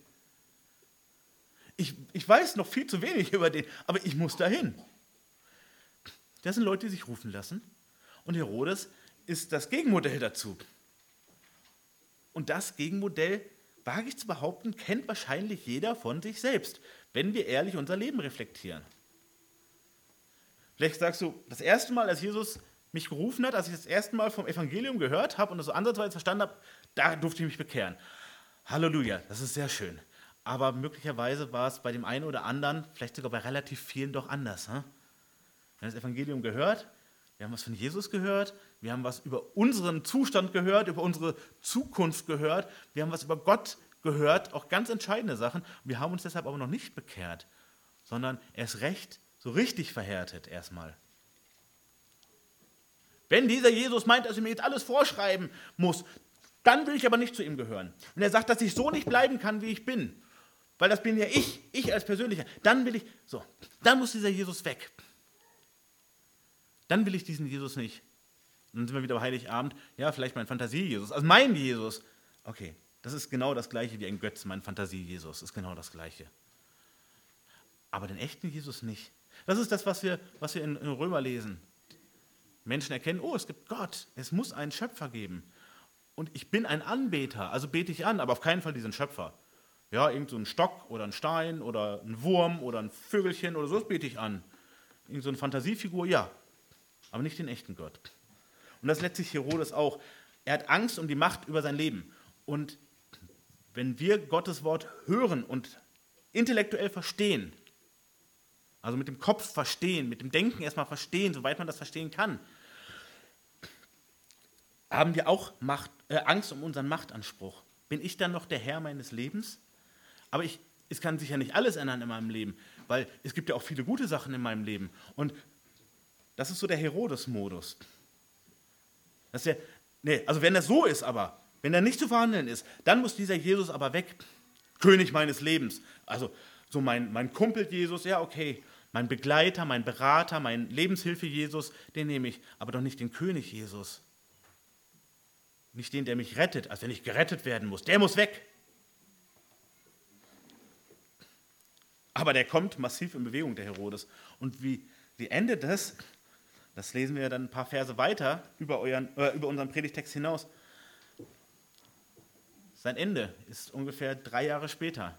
A: Ich, ich weiß noch viel zu wenig über den, aber ich muss dahin. Das sind Leute, die sich rufen lassen. Und Herodes ist das Gegenmodell dazu. Und das Gegenmodell, wage ich zu behaupten, kennt wahrscheinlich jeder von sich selbst, wenn wir ehrlich unser Leben reflektieren. Vielleicht sagst du, das erste Mal, als Jesus mich gerufen hat, als ich das erste Mal vom Evangelium gehört habe und das so ansatzweise verstanden habe, da durfte ich mich bekehren. Halleluja, das ist sehr schön. Aber möglicherweise war es bei dem einen oder anderen, vielleicht sogar bei relativ vielen doch anders. Hm? Wir haben das Evangelium gehört, wir haben was von Jesus gehört, wir haben was über unseren Zustand gehört, über unsere Zukunft gehört, wir haben was über Gott gehört, auch ganz entscheidende Sachen. Wir haben uns deshalb aber noch nicht bekehrt, sondern erst recht so richtig verhärtet erstmal. Wenn dieser Jesus meint, dass er mir jetzt alles vorschreiben muss, dann will ich aber nicht zu ihm gehören. Wenn er sagt, dass ich so nicht bleiben kann, wie ich bin, weil das bin ja ich, ich als Persönlicher, dann will ich, so, dann muss dieser Jesus weg. Dann will ich diesen Jesus nicht. Und dann sind wir wieder bei Heiligabend. Ja, vielleicht mein Fantasie-Jesus. Also mein Jesus. Okay, das ist genau das Gleiche wie ein Götz, mein Fantasie-Jesus. Ist genau das Gleiche. aber den echten Jesus nicht. Das ist das, was wir, was wir in, Römer lesen. Menschen erkennen, oh, es gibt Gott, es muss einen Schöpfer geben. Und ich bin ein Anbeter, also bete ich an, aber auf keinen Fall diesen Schöpfer. Ja, irgend so ein Stock oder ein Stein oder ein Wurm oder ein Vögelchen oder so, das bete ich an. Irgend so eine Fantasiefigur, ja, aber nicht den echten Gott. Und das letztlich Herodes auch. Er hat Angst um die Macht über sein Leben. Und wenn wir Gottes Wort hören und intellektuell verstehen, also mit dem Kopf verstehen, mit dem Denken erstmal verstehen, soweit man das verstehen kann, haben wir auch Macht, äh, Angst um unseren Machtanspruch. Bin ich dann noch der Herr meines Lebens? Aber ich, es kann sich ja nicht alles ändern in meinem Leben, weil es gibt ja auch viele gute Sachen in meinem Leben. Und das ist so der Herodes-Modus. nee, also wenn das so ist aber, wenn er nicht zu verhandeln ist, dann muss dieser Jesus aber weg. König meines Lebens. Also so mein, mein Kumpel Jesus, ja okay, mein Begleiter, mein Berater, mein Lebenshilfe Jesus, den nehme ich, aber doch nicht den König Jesus. Nicht den, der mich rettet, als wenn ich gerettet werden muss. Der muss weg. Aber der kommt massiv in Bewegung, der Herodes. Und wie, wie endet das? Das lesen wir dann ein paar Verse weiter über, euren, äh, über unseren Predigtext hinaus. Sein Ende ist ungefähr drei Jahre später.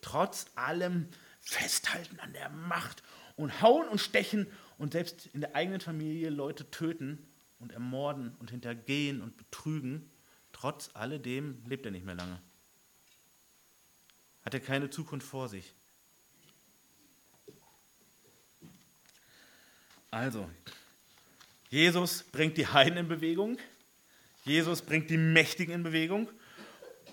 A: Trotz allem Festhalten an der Macht und Hauen und Stechen und selbst in der eigenen Familie Leute töten und ermorden und hintergehen und betrügen, trotz alledem lebt er nicht mehr lange. Hat er keine Zukunft vor sich. Also, Jesus bringt die Heiden in Bewegung, Jesus bringt die Mächtigen in Bewegung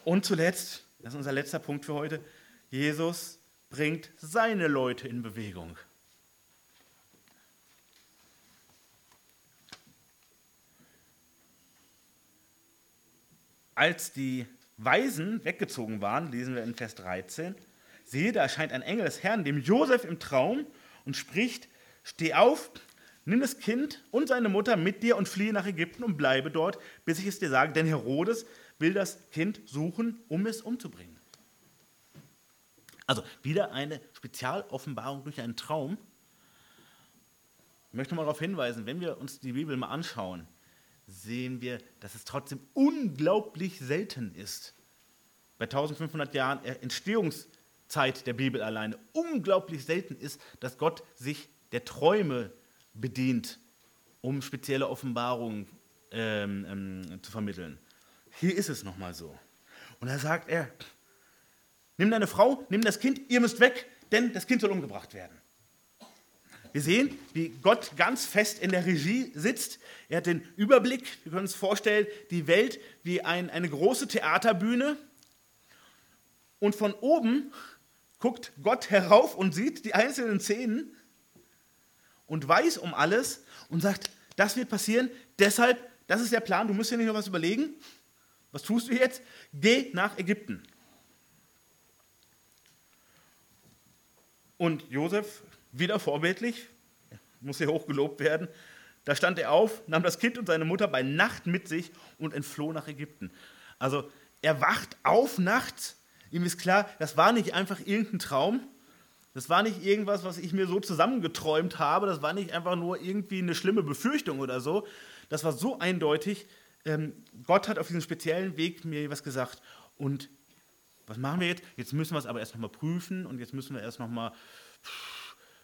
A: und zuletzt, das ist unser letzter Punkt für heute, Jesus bringt seine Leute in Bewegung. Als die Weisen weggezogen waren, lesen wir in Vers 13, siehe, da erscheint ein Engel des Herrn dem Josef im Traum und spricht, steh auf, nimm das Kind und seine Mutter mit dir und fliehe nach Ägypten und bleibe dort, bis ich es dir sage, denn Herodes will das Kind suchen, um es umzubringen. Also wieder eine Spezialoffenbarung durch einen Traum. Ich möchte mal darauf hinweisen, wenn wir uns die Bibel mal anschauen, sehen wir, dass es trotzdem unglaublich selten ist. Bei 1500 Jahren Entstehungszeit der Bibel alleine unglaublich selten ist, dass Gott sich der Träume bedient, um spezielle Offenbarungen ähm, ähm, zu vermitteln. Hier ist es nochmal so. Und da sagt er, nimm deine Frau, nimm das Kind, ihr müsst weg, denn das Kind soll umgebracht werden. Wir sehen, wie Gott ganz fest in der Regie sitzt. Er hat den Überblick, wir können uns vorstellen, die Welt wie ein, eine große Theaterbühne. Und von oben guckt Gott herauf und sieht die einzelnen Szenen und weiß um alles und sagt, das wird passieren, deshalb, das ist der Plan, du musst dir nicht noch was überlegen. Was tust du jetzt? Geh nach Ägypten. Und Josef wieder vorbildlich, muss hier hoch gelobt werden. Da stand er auf, nahm das Kind und seine Mutter bei Nacht mit sich und entfloh nach Ägypten. Also er wacht auf nachts. Ihm ist klar, das war nicht einfach irgendein Traum. Das war nicht irgendwas, was ich mir so zusammengeträumt habe. Das war nicht einfach nur irgendwie eine schlimme Befürchtung oder so. Das war so eindeutig. Ähm, Gott hat auf diesem speziellen Weg mir was gesagt. Und was machen wir jetzt? Jetzt müssen wir es aber erst nochmal prüfen und jetzt müssen wir erst nochmal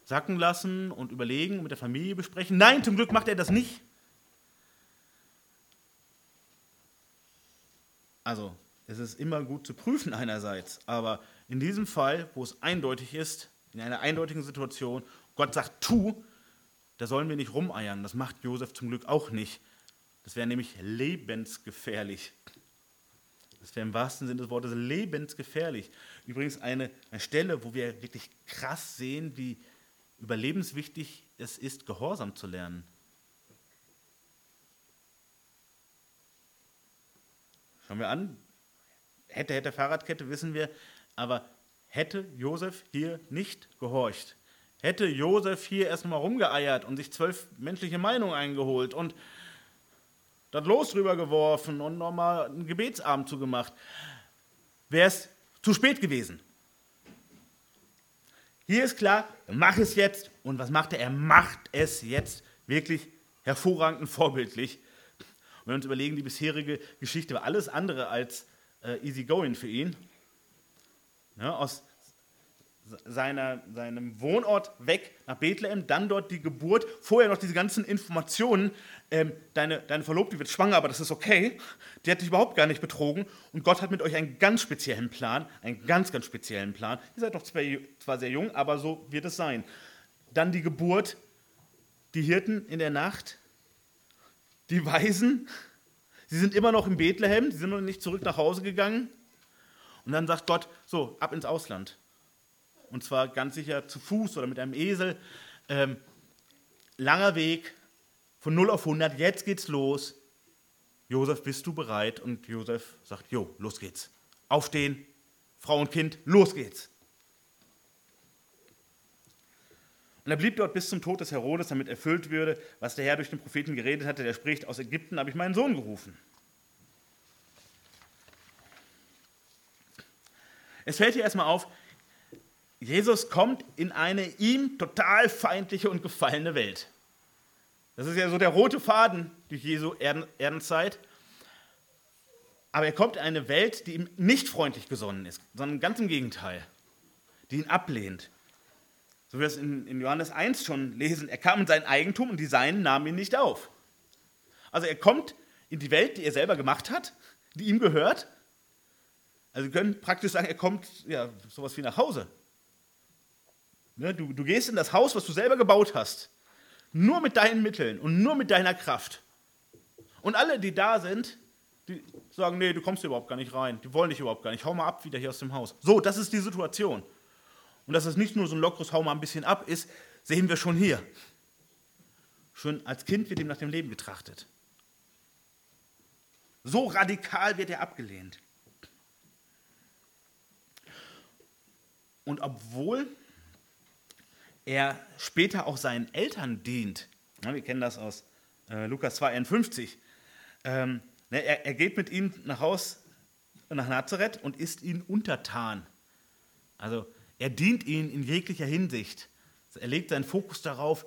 A: sacken lassen und überlegen und mit der Familie besprechen. Nein, zum Glück macht er das nicht. Also, es ist immer gut zu prüfen einerseits, aber in diesem Fall, wo es eindeutig ist, in einer eindeutigen Situation, Gott sagt, tu, da sollen wir nicht rumeiern. Das macht Josef zum Glück auch nicht. Das wäre nämlich lebensgefährlich. Das wäre im wahrsten Sinne des Wortes lebensgefährlich. Übrigens eine, eine Stelle, wo wir wirklich krass sehen, wie, überlebenswichtig es ist, Gehorsam zu lernen. Schauen wir an, hätte, hätte Fahrradkette, wissen wir, aber hätte Josef hier nicht gehorcht, hätte Josef hier erstmal rumgeeiert und sich zwölf menschliche Meinungen eingeholt und das Los drüber geworfen und nochmal einen Gebetsabend zugemacht, wäre es zu spät gewesen. Hier ist klar, mach es jetzt. Und was macht er? Er macht es jetzt wirklich hervorragend und vorbildlich. Und wenn wir uns überlegen, die bisherige Geschichte war alles andere als äh, easy going für ihn. Ja, aus seiner, seinem Wohnort weg nach Bethlehem, dann dort die Geburt, vorher noch diese ganzen Informationen, ähm, deine, deine Verlobte wird schwanger, aber das ist okay, die hat dich überhaupt gar nicht betrogen und Gott hat mit euch einen ganz speziellen Plan, einen ganz, ganz speziellen Plan. Ihr seid noch zwar, sehr jung, aber so wird es sein. Dann die Geburt, die Hirten in der Nacht, die Weisen, sie sind immer noch in Bethlehem, sie sind noch nicht zurück nach Hause gegangen. Und dann sagt Gott, so, ab ins Ausland und zwar ganz sicher zu Fuß oder mit einem Esel. Ähm, langer Weg von 0 auf 100, jetzt geht's los. Josef, bist du bereit? Und Josef sagt, jo, los geht's. Aufstehen, Frau und Kind, los geht's. Und er blieb dort bis zum Tod des Herodes, damit erfüllt würde, was der Herr durch den Propheten geredet hatte, der spricht, aus Ägypten habe ich meinen Sohn gerufen. Es fällt hier erstmal auf, Jesus kommt in eine ihm total feindliche und gefallene Welt. Das ist ja so der rote Faden durch Jesu Erdenzeit. Aber er kommt in eine Welt, die ihm nicht freundlich gesonnen ist, sondern ganz im Gegenteil, die ihn ablehnt. So wie wir es in, in Johannes 1 schon lesen, er kam in sein Eigentum und die Seinen nahmen ihn nicht auf. Also er kommt in die Welt, die er selber gemacht hat, die ihm gehört. Also wir können praktisch sagen, er kommt ja sowas wie nach Hause. Ne, du, du gehst in das Haus, was du selber gebaut hast. Nur mit deinen Mitteln und nur mit deiner Kraft. Und alle, die da sind, die sagen, nee, du kommst hier überhaupt gar nicht rein. Die wollen dich überhaupt gar nicht. Hau mal ab wieder hier aus dem Haus. So, das ist die Situation. Und dass es nicht nur so ein lockeres Hau mal ein bisschen ab ist, sehen wir schon hier. Schon als Kind wird ihm nach dem Leben getrachtet. So radikal wird er abgelehnt. Und obwohl er später auch seinen Eltern dient. Ja, wir kennen das aus äh, Lukas 2,51. Ähm, ne, er, er, geht mit ihnen nach Haus, nach Nazareth und ist ihnen untertan. Also er dient ihnen in jeglicher Hinsicht. Er legt seinen Fokus darauf,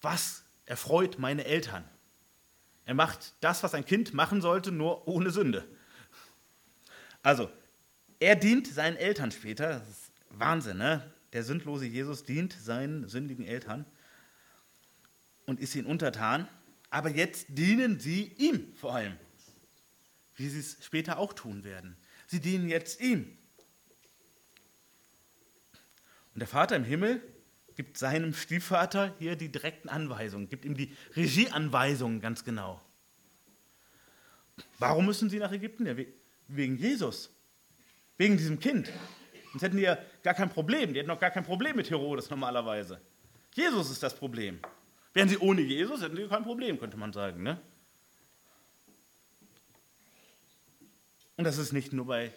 A: was erfreut meine Eltern. Er macht das, was ein Kind machen sollte, nur ohne Sünde. Also, er dient seinen Eltern später. Das ist Wahnsinn, ne? der sündlose Jesus dient seinen sündigen Eltern und ist ihnen untertan, aber jetzt dienen sie ihm vor allem, wie sie es später auch tun werden. Sie dienen jetzt ihm. Und der Vater im Himmel gibt seinem Stiefvater hier die direkten Anweisungen, gibt ihm die Regieanweisungen ganz genau. Warum müssen sie nach Ägypten? Ja, wegen Jesus, wegen diesem Kind. Sonst hätten die ja gar kein Problem. Die hätten auch gar kein Problem mit Herodes normalerweise. Jesus ist das Problem. Wären sie ohne Jesus, hätten sie kein Problem, könnte man sagen. Ne? Und das ist nicht nur bei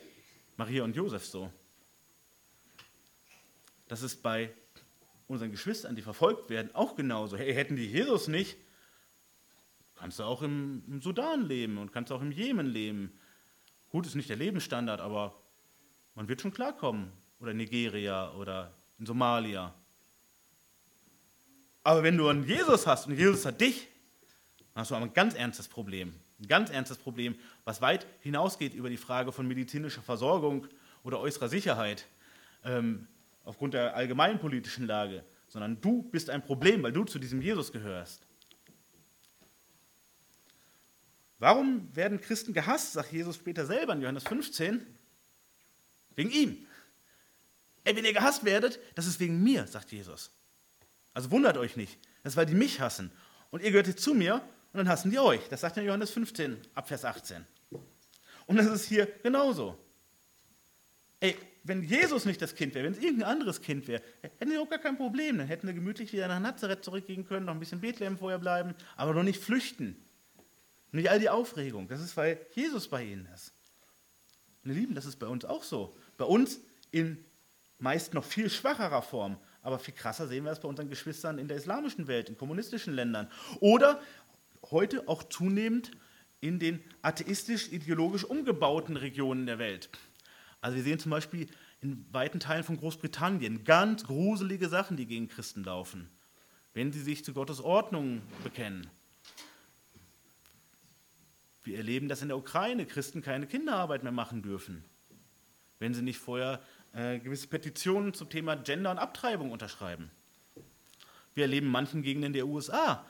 A: Maria und Josef so. Das ist bei unseren Geschwistern, die verfolgt werden, auch genauso. Hey, hätten die Jesus nicht, kannst du auch im Sudan leben und kannst auch im Jemen leben. Gut, ist nicht der Lebensstandard, aber man wird schon klarkommen. Oder Nigeria oder in Somalia. Aber wenn du einen Jesus hast und Jesus hat dich, dann hast du ein ganz ernstes Problem. Ein ganz ernstes Problem, was weit hinausgeht über die Frage von medizinischer Versorgung oder äußerer Sicherheit ähm, aufgrund der allgemeinen politischen Lage, sondern du bist ein Problem, weil du zu diesem Jesus gehörst. Warum werden Christen gehasst, sagt Jesus später selber in Johannes 15? Wegen ihm. Ey, wenn ihr gehasst werdet, das ist wegen mir, sagt Jesus. Also wundert euch nicht. Das ist, weil die mich hassen. Und ihr gehört zu mir und dann hassen die euch. Das sagt ja Johannes 15, ab Vers 18. Und das ist hier genauso. Ey, wenn Jesus nicht das Kind wäre, wenn es irgendein anderes Kind wäre, hätten sie auch gar kein Problem. Dann hätten wir gemütlich wieder nach Nazareth zurückgehen können, noch ein bisschen Bethlehem vorher bleiben, aber noch nicht flüchten. Nicht all die Aufregung. Das ist, weil Jesus bei ihnen ist. Meine Lieben, das ist bei uns auch so. Bei uns in meist noch viel schwacherer Form. Aber viel krasser sehen wir es bei unseren Geschwistern in der islamischen Welt, in kommunistischen Ländern. Oder heute auch zunehmend in den atheistisch-ideologisch umgebauten Regionen der Welt. Also wir sehen zum Beispiel in weiten Teilen von Großbritannien ganz gruselige Sachen, die gegen Christen laufen, wenn sie sich zu Gottes Ordnung bekennen. Wir erleben, dass in der Ukraine Christen keine Kinderarbeit mehr machen dürfen, wenn sie nicht vorher äh, gewisse Petitionen zum Thema Gender und Abtreibung unterschreiben. Wir erleben in manchen Gegenden der USA,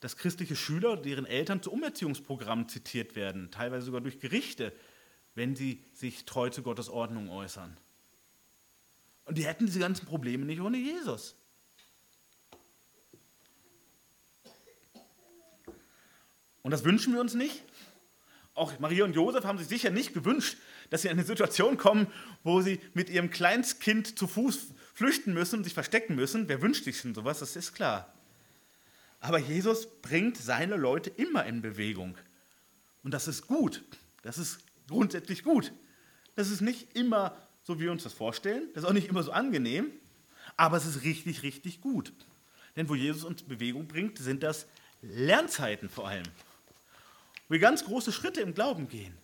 A: dass christliche Schüler, deren Eltern zu Umerziehungsprogrammen zitiert werden, teilweise sogar durch Gerichte, wenn sie sich treu zu Gottes Ordnung äußern. Und die hätten diese ganzen Probleme nicht ohne Jesus. Und das wünschen wir uns nicht. Auch Maria und Josef haben sich sicher nicht gewünscht, dass sie in eine Situation kommen, wo sie mit ihrem Kleinstkind zu Fuß flüchten müssen und sich verstecken müssen. Wer wünscht sich schon sowas? Das ist klar. Aber Jesus bringt seine Leute immer in Bewegung. Und das ist gut. Das ist grundsätzlich gut. Das ist nicht immer so, wie wir uns das vorstellen. Das ist auch nicht immer so angenehm. Aber es ist richtig, richtig gut. Denn wo Jesus uns Bewegung bringt, sind das Lernzeiten vor allem wo wir ganz große Schritte im Glauben gehen.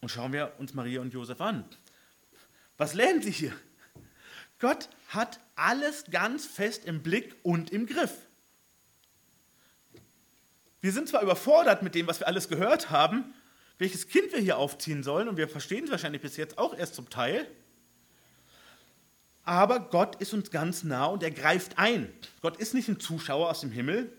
A: Und schauen wir uns Maria und Josef an. Was lernen sie hier? Gott hat alles ganz fest im Blick und im Griff. Wir sind zwar überfordert mit dem, was wir alles gehört haben, welches Kind wir hier aufziehen sollen, und wir verstehen es wahrscheinlich bis jetzt auch erst zum Teil, aber Gott ist uns ganz nah und er greift ein. Gott ist nicht ein Zuschauer aus dem Himmel,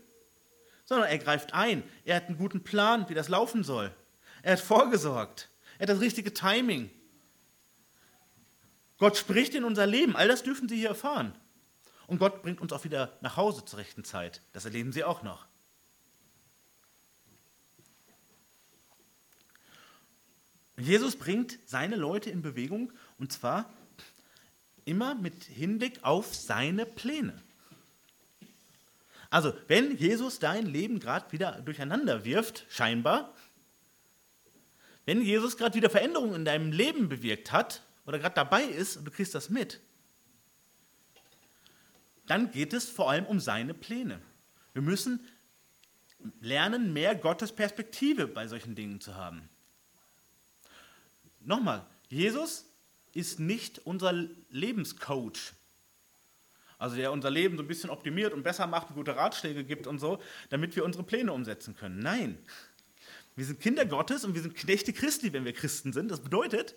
A: sondern er greift ein. Er hat einen guten Plan, wie das laufen soll. Er hat vorgesorgt. Er hat das richtige Timing. Gott spricht in unser Leben. All das dürfen Sie hier erfahren. Und Gott bringt uns auch wieder nach Hause zur rechten Zeit. Das erleben Sie auch noch. Jesus bringt seine Leute in Bewegung und zwar immer mit Hinblick auf seine Pläne. Also, wenn Jesus dein Leben gerade wieder durcheinander wirft, scheinbar, wenn Jesus gerade wieder Veränderungen in deinem Leben bewirkt hat oder gerade dabei ist und du kriegst das mit, dann geht es vor allem um seine Pläne. Wir müssen lernen, mehr Gottes Perspektive bei solchen Dingen zu haben. Nochmal, Jesus ist nicht unser Lebenscoach also der unser Leben so ein bisschen optimiert und besser macht und gute Ratschläge gibt und so, damit wir unsere Pläne umsetzen können. Nein, wir sind Kinder Gottes und wir sind Knechte Christi, wenn wir Christen sind. Das bedeutet,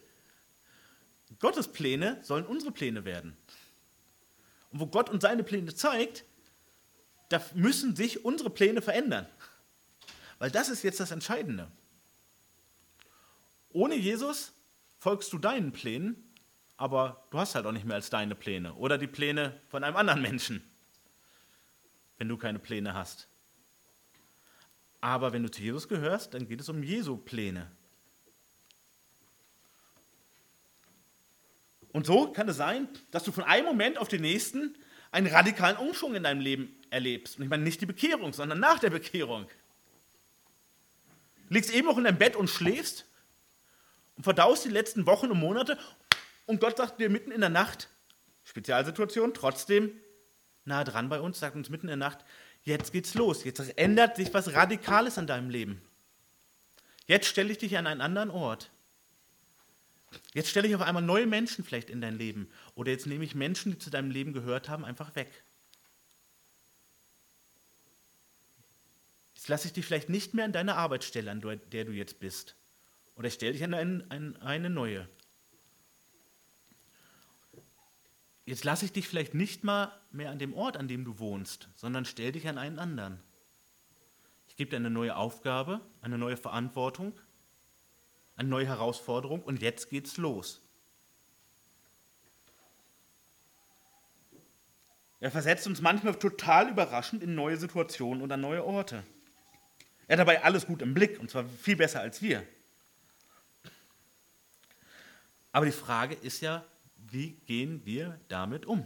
A: Gottes Pläne sollen unsere Pläne werden. Und wo Gott uns seine Pläne zeigt, da müssen sich unsere Pläne verändern. Weil das ist jetzt das Entscheidende. Ohne Jesus folgst du deinen Plänen aber du hast halt auch nicht mehr als deine Pläne oder die Pläne von einem anderen Menschen, wenn du keine Pläne hast. Aber wenn du zu Jesus gehörst, dann geht es um Jesu Pläne. Und so kann es sein, dass du von einem Moment auf den nächsten einen radikalen Umschwung in deinem Leben erlebst. Und ich meine nicht die Bekehrung, sondern nach der Bekehrung. Liegst eben noch in deinem Bett und schläfst und verdaust die letzten Wochen und Monate und Gott sagt dir mitten in der Nacht, Spezialsituation, trotzdem nah dran bei uns, sagt uns mitten in der Nacht, jetzt geht's los, jetzt ändert sich was Radikales an deinem Leben. Jetzt stelle ich dich an einen anderen Ort. Jetzt stelle ich auf einmal neue Menschen vielleicht in dein Leben. Oder jetzt nehme ich Menschen, die zu deinem Leben gehört haben, einfach weg. Jetzt lasse ich dich vielleicht nicht mehr an deine Arbeitsstelle, an der du jetzt bist. Oder ich stelle dich an eine, eine neue. Jetzt lasse ich dich vielleicht nicht mal mehr an dem Ort, an dem du wohnst, sondern stell dich an einen anderen. Ich gebe dir eine neue Aufgabe, eine neue Verantwortung, eine neue Herausforderung und jetzt geht's los. Er versetzt uns manchmal total überraschend in neue Situationen und an neue Orte. Er hat dabei alles gut im Blick und zwar viel besser als wir. Aber die Frage ist ja, wie gehen wir damit um?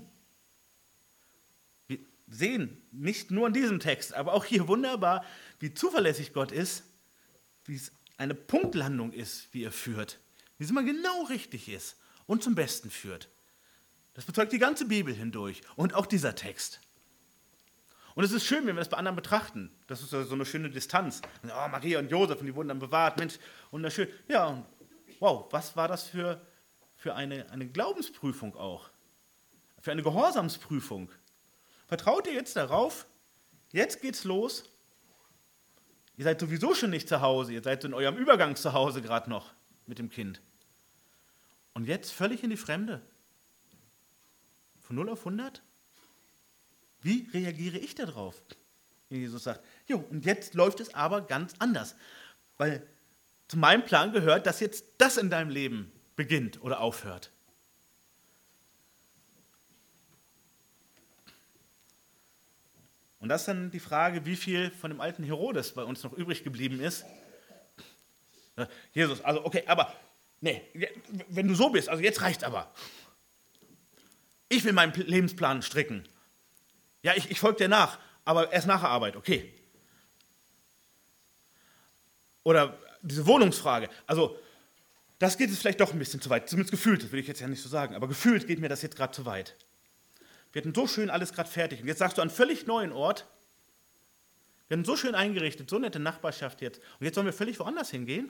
A: Wir sehen nicht nur in diesem Text, aber auch hier wunderbar, wie zuverlässig Gott ist, wie es eine Punktlandung ist, wie er führt, wie es immer genau richtig ist und zum Besten führt. Das bezeugt die ganze Bibel hindurch und auch dieser Text. Und es ist schön, wenn wir das bei anderen betrachten. Das ist so eine schöne Distanz. Oh, Maria und Josef, und die wurden dann bewahrt. Mensch, wunderschön. Ja, wow, was war das für, für eine, eine Glaubensprüfung auch? Für eine Gehorsamsprüfung. Vertraut ihr jetzt darauf? Jetzt geht's los. Ihr seid sowieso schon nicht zu Hause, ihr seid in eurem Übergang zu Hause gerade noch mit dem Kind. Und jetzt völlig in die Fremde. Von 0 auf 100? Wie reagiere ich darauf? Jesus sagt, jo, und jetzt läuft es aber ganz anders. Weil zu meinem Plan gehört, dass jetzt das in deinem Leben beginnt oder aufhört. Und das ist dann die Frage, wie viel von dem alten Herodes bei uns noch übrig geblieben ist. Jesus, also okay, aber nee, wenn du so bist, also jetzt reicht aber. Ich will meinen Lebensplan stricken. Ja, ich, ich folge dir nach, aber erst nach der Arbeit, okay. Oder diese Wohnungsfrage. Also, das geht jetzt vielleicht doch ein bisschen zu weit. Zumindest gefühlt, das will ich jetzt ja nicht so sagen, aber gefühlt geht mir das jetzt gerade zu weit. Wir hatten so schön alles gerade fertig. Und jetzt sagst du an völlig neuen Ort, wir haben so schön eingerichtet, so nette Nachbarschaft jetzt. Und jetzt sollen wir völlig woanders hingehen?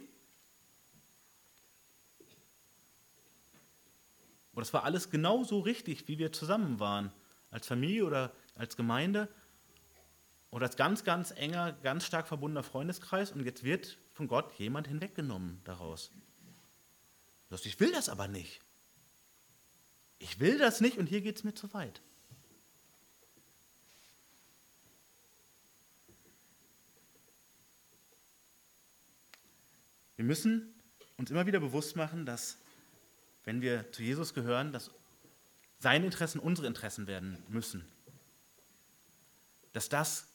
A: Und das war alles genau so richtig, wie wir zusammen waren. Als Familie oder als Gemeinde oder als ganz, ganz enger, ganz stark verbundener Freundeskreis. Und jetzt wird von Gott jemand hinweggenommen daraus. Du sagst, ich will das aber nicht. Ich will das nicht und hier geht es mir zu weit. Wir müssen uns immer wieder bewusst machen, dass wenn wir zu Jesus gehören, dass seine Interessen unsere Interessen werden müssen. Dass das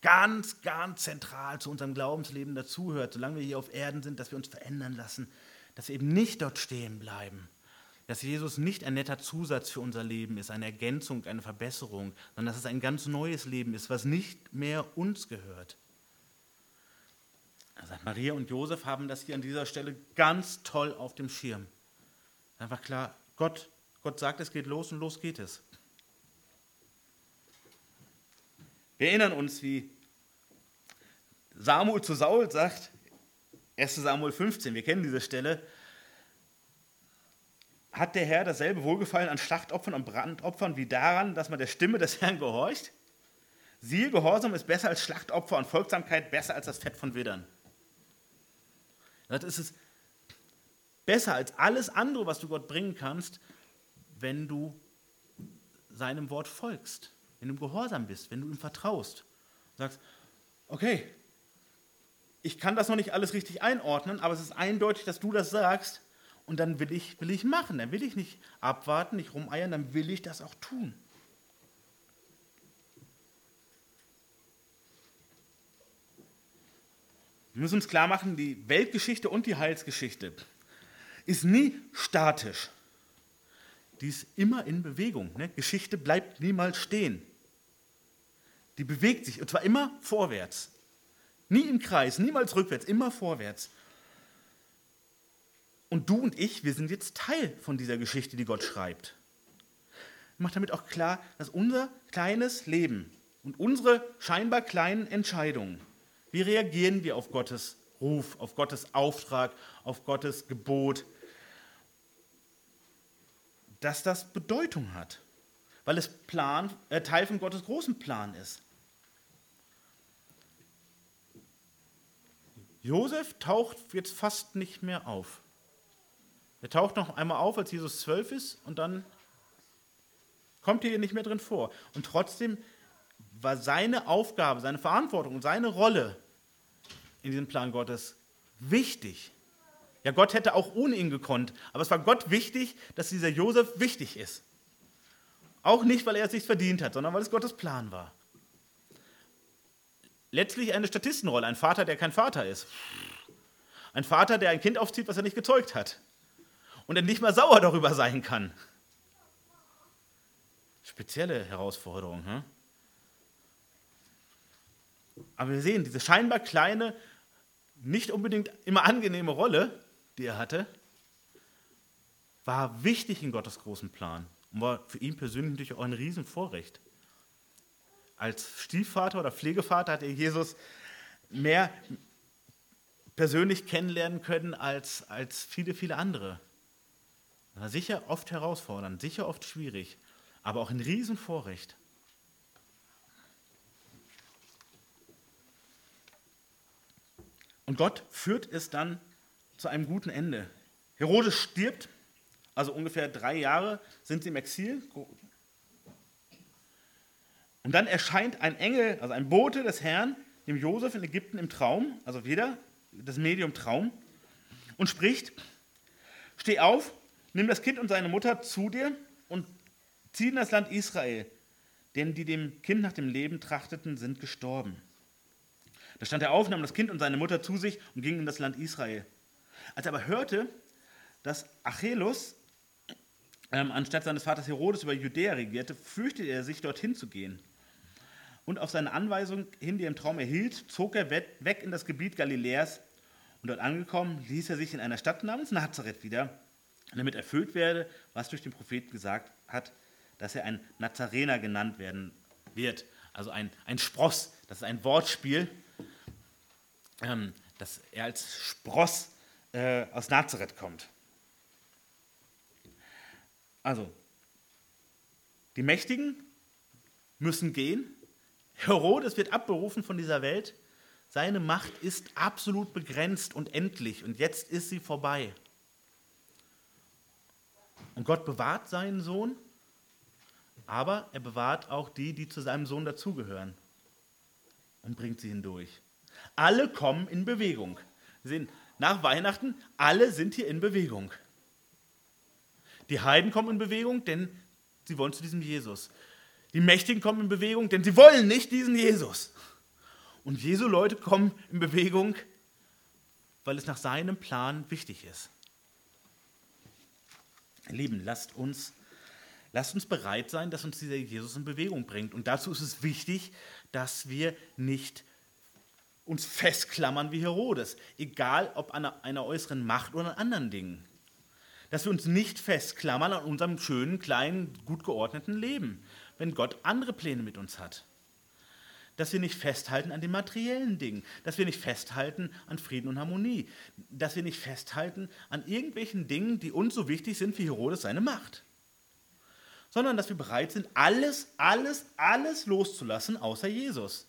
A: ganz, ganz zentral zu unserem Glaubensleben dazugehört, solange wir hier auf Erden sind, dass wir uns verändern lassen, dass wir eben nicht dort stehen bleiben, dass Jesus nicht ein netter Zusatz für unser Leben ist, eine Ergänzung, eine Verbesserung, sondern dass es ein ganz neues Leben ist, was nicht mehr uns gehört. Also Maria und Josef haben das hier an dieser Stelle ganz toll auf dem Schirm. Einfach klar, Gott, Gott sagt, es geht los und los geht es. Wir erinnern uns, wie Samuel zu Saul sagt, 1 Samuel 15, wir kennen diese Stelle, hat der Herr dasselbe Wohlgefallen an Schlachtopfern und Brandopfern wie daran, dass man der Stimme des Herrn gehorcht? Siehe, Gehorsam ist besser als Schlachtopfer und Folgsamkeit besser als das Fett von Widern. Das ist es besser als alles andere, was du Gott bringen kannst, wenn du seinem Wort folgst, wenn du gehorsam bist, wenn du ihm vertraust. sagst, okay, ich kann das noch nicht alles richtig einordnen, aber es ist eindeutig, dass du das sagst und dann will ich, will ich machen. Dann will ich nicht abwarten, nicht rumeiern, dann will ich das auch tun. Wir müssen uns klar machen, die Weltgeschichte und die Heilsgeschichte ist nie statisch. Die ist immer in Bewegung. Ne? Geschichte bleibt niemals stehen. Die bewegt sich und zwar immer vorwärts. Nie im Kreis, niemals rückwärts, immer vorwärts. Und du und ich, wir sind jetzt Teil von dieser Geschichte, die Gott schreibt. Macht damit auch klar, dass unser kleines Leben und unsere scheinbar kleinen Entscheidungen, wie reagieren wir auf Gottes Ruf, auf Gottes Auftrag, auf Gottes Gebot, dass das Bedeutung hat, weil es Plan, äh, Teil von Gottes großen Plan ist. Josef taucht jetzt fast nicht mehr auf. Er taucht noch einmal auf, als Jesus zwölf ist und dann kommt er hier nicht mehr drin vor. Und trotzdem war seine Aufgabe, seine Verantwortung seine Rolle in diesem Plan Gottes wichtig. Ja, Gott hätte auch ohne ihn gekonnt, aber es war Gott wichtig, dass dieser Josef wichtig ist. Auch nicht, weil er es sich verdient hat, sondern weil es Gottes Plan war. Letztlich eine Statistenrolle, ein Vater, der kein Vater ist. Ein Vater, der ein Kind aufzieht, was er nicht gezeugt hat. Und der nicht mal sauer darüber sein kann. Spezielle Herausforderung. Hm? Aber wir sehen, diese scheinbar kleine, nicht unbedingt immer angenehme Rolle, die er hatte, war wichtig in Gottes großen Plan und war für ihn persönlich natürlich auch ein Riesenvorrecht. Als Stiefvater oder Pflegevater hat er Jesus mehr persönlich kennenlernen können als, als viele, viele andere. war sicher oft herausfordernd, sicher oft schwierig, aber auch ein Riesenvorrecht. Und Gott führt es dann zu einem guten Ende. Herodes stirbt, also ungefähr drei Jahre sind sie im Exil. Und dann erscheint ein Engel, also ein Bote des Herrn, dem Josef in Ägypten im Traum, also wieder das Medium Traum, und spricht: Steh auf, nimm das Kind und seine Mutter zu dir und zieh in das Land Israel, denn die dem Kind nach dem Leben trachteten, sind gestorben. Da stand er auf, nahm das Kind und seine Mutter zu sich und ging in das Land Israel. Als er aber hörte, dass Achelus ähm, anstatt seines Vaters Herodes über Judäa regierte, fürchtete er sich, dorthin zu gehen. Und auf seine Anweisung hin, die er im Traum erhielt, zog er weg in das Gebiet Galiläas. Und dort angekommen, ließ er sich in einer Stadt namens Nazareth wieder, damit erfüllt werde, was durch den Propheten gesagt hat, dass er ein Nazarener genannt werden wird. Also ein, ein Spross, das ist ein Wortspiel ähm, dass er als Spross äh, aus Nazareth kommt. Also, die Mächtigen müssen gehen. Herodes wird abberufen von dieser Welt. Seine Macht ist absolut begrenzt und endlich und jetzt ist sie vorbei. Und Gott bewahrt seinen Sohn, aber er bewahrt auch die, die zu seinem Sohn dazugehören und bringt sie hindurch. Alle kommen in Bewegung. Wir sehen, nach Weihnachten, alle sind hier in Bewegung. Die Heiden kommen in Bewegung, denn sie wollen zu diesem Jesus. Die Mächtigen kommen in Bewegung, denn sie wollen nicht diesen Jesus. Und Jesu Leute kommen in Bewegung, weil es nach seinem Plan wichtig ist. Lieben, lasst uns, lasst uns bereit sein, dass uns dieser Jesus in Bewegung bringt. Und dazu ist es wichtig, dass wir nicht uns festklammern wie Herodes, egal ob an einer äußeren Macht oder an anderen Dingen. Dass wir uns nicht festklammern an unserem schönen, kleinen, gut geordneten Leben, wenn Gott andere Pläne mit uns hat. Dass wir nicht festhalten an den materiellen Dingen, dass wir nicht festhalten an Frieden und Harmonie, dass wir nicht festhalten an irgendwelchen Dingen, die uns so wichtig sind wie Herodes seine Macht. Sondern dass wir bereit sind, alles, alles, alles loszulassen, außer Jesus.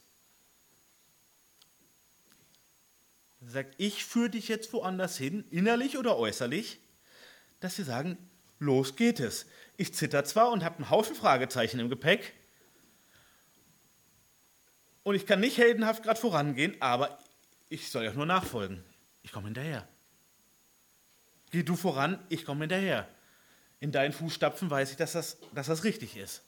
A: Er sagt, ich führe dich jetzt woanders hin, innerlich oder äußerlich, dass wir sagen, los geht es. Ich zitter zwar und habe einen Haufen Fragezeichen im Gepäck und ich kann nicht heldenhaft gerade vorangehen, aber ich soll ja nur nachfolgen. Ich komme hinterher. Geh du voran, ich komme hinterher. In deinen Fußstapfen weiß ich, dass das, dass das richtig ist.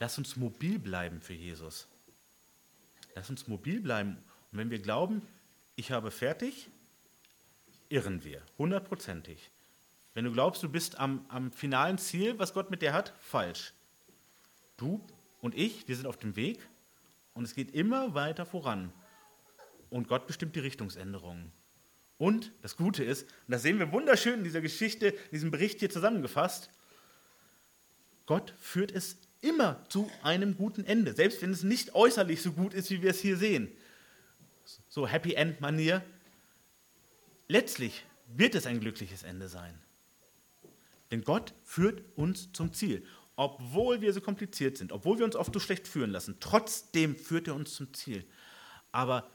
A: Lass uns mobil bleiben für Jesus. Lass uns mobil bleiben. Und wenn wir glauben, ich habe fertig, irren wir, hundertprozentig. Wenn du glaubst, du bist am, am finalen Ziel, was Gott mit dir hat, falsch. Du und ich, wir sind auf dem Weg und es geht immer weiter voran. Und Gott bestimmt die Richtungsänderungen. Und das Gute ist, und das sehen wir wunderschön in dieser Geschichte, in diesem Bericht hier zusammengefasst, Gott führt es immer zu einem guten Ende, selbst wenn es nicht äußerlich so gut ist, wie wir es hier sehen. So Happy End Manier. Letztlich wird es ein glückliches Ende sein. Denn Gott führt uns zum Ziel. Obwohl wir so kompliziert sind, obwohl wir uns oft so schlecht führen lassen, trotzdem führt er uns zum Ziel. Aber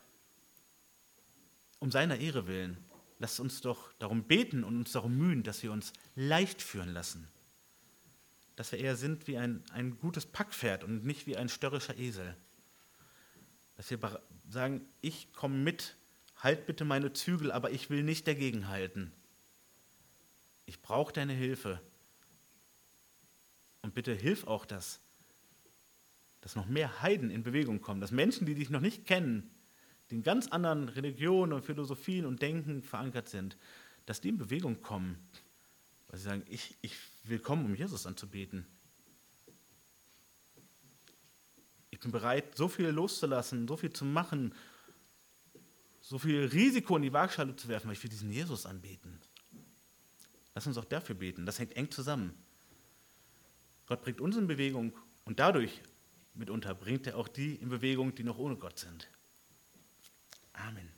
A: um seiner Ehre willen, lasst uns doch darum beten und uns darum mühen, dass wir uns leicht führen lassen dass wir eher sind wie ein, ein gutes Packpferd und nicht wie ein störrischer Esel. Dass wir sagen, ich komme mit, halt bitte meine Zügel, aber ich will nicht dagegen halten. Ich brauche deine Hilfe. Und bitte hilf auch, dass, dass noch mehr Heiden in Bewegung kommen, dass Menschen, die dich noch nicht kennen, die in ganz anderen Religionen und Philosophien und Denken verankert sind, dass die in Bewegung kommen, weil sie sagen, ich, ich will kommen, um Jesus anzubeten. Ich bin bereit, so viel loszulassen, so viel zu machen, so viel Risiko in die Waagschale zu werfen, weil ich will diesen Jesus anbeten. Lass uns auch dafür beten. Das hängt eng zusammen. Gott bringt uns in Bewegung und dadurch mitunter bringt er auch die in Bewegung, die noch ohne Gott sind. Amen.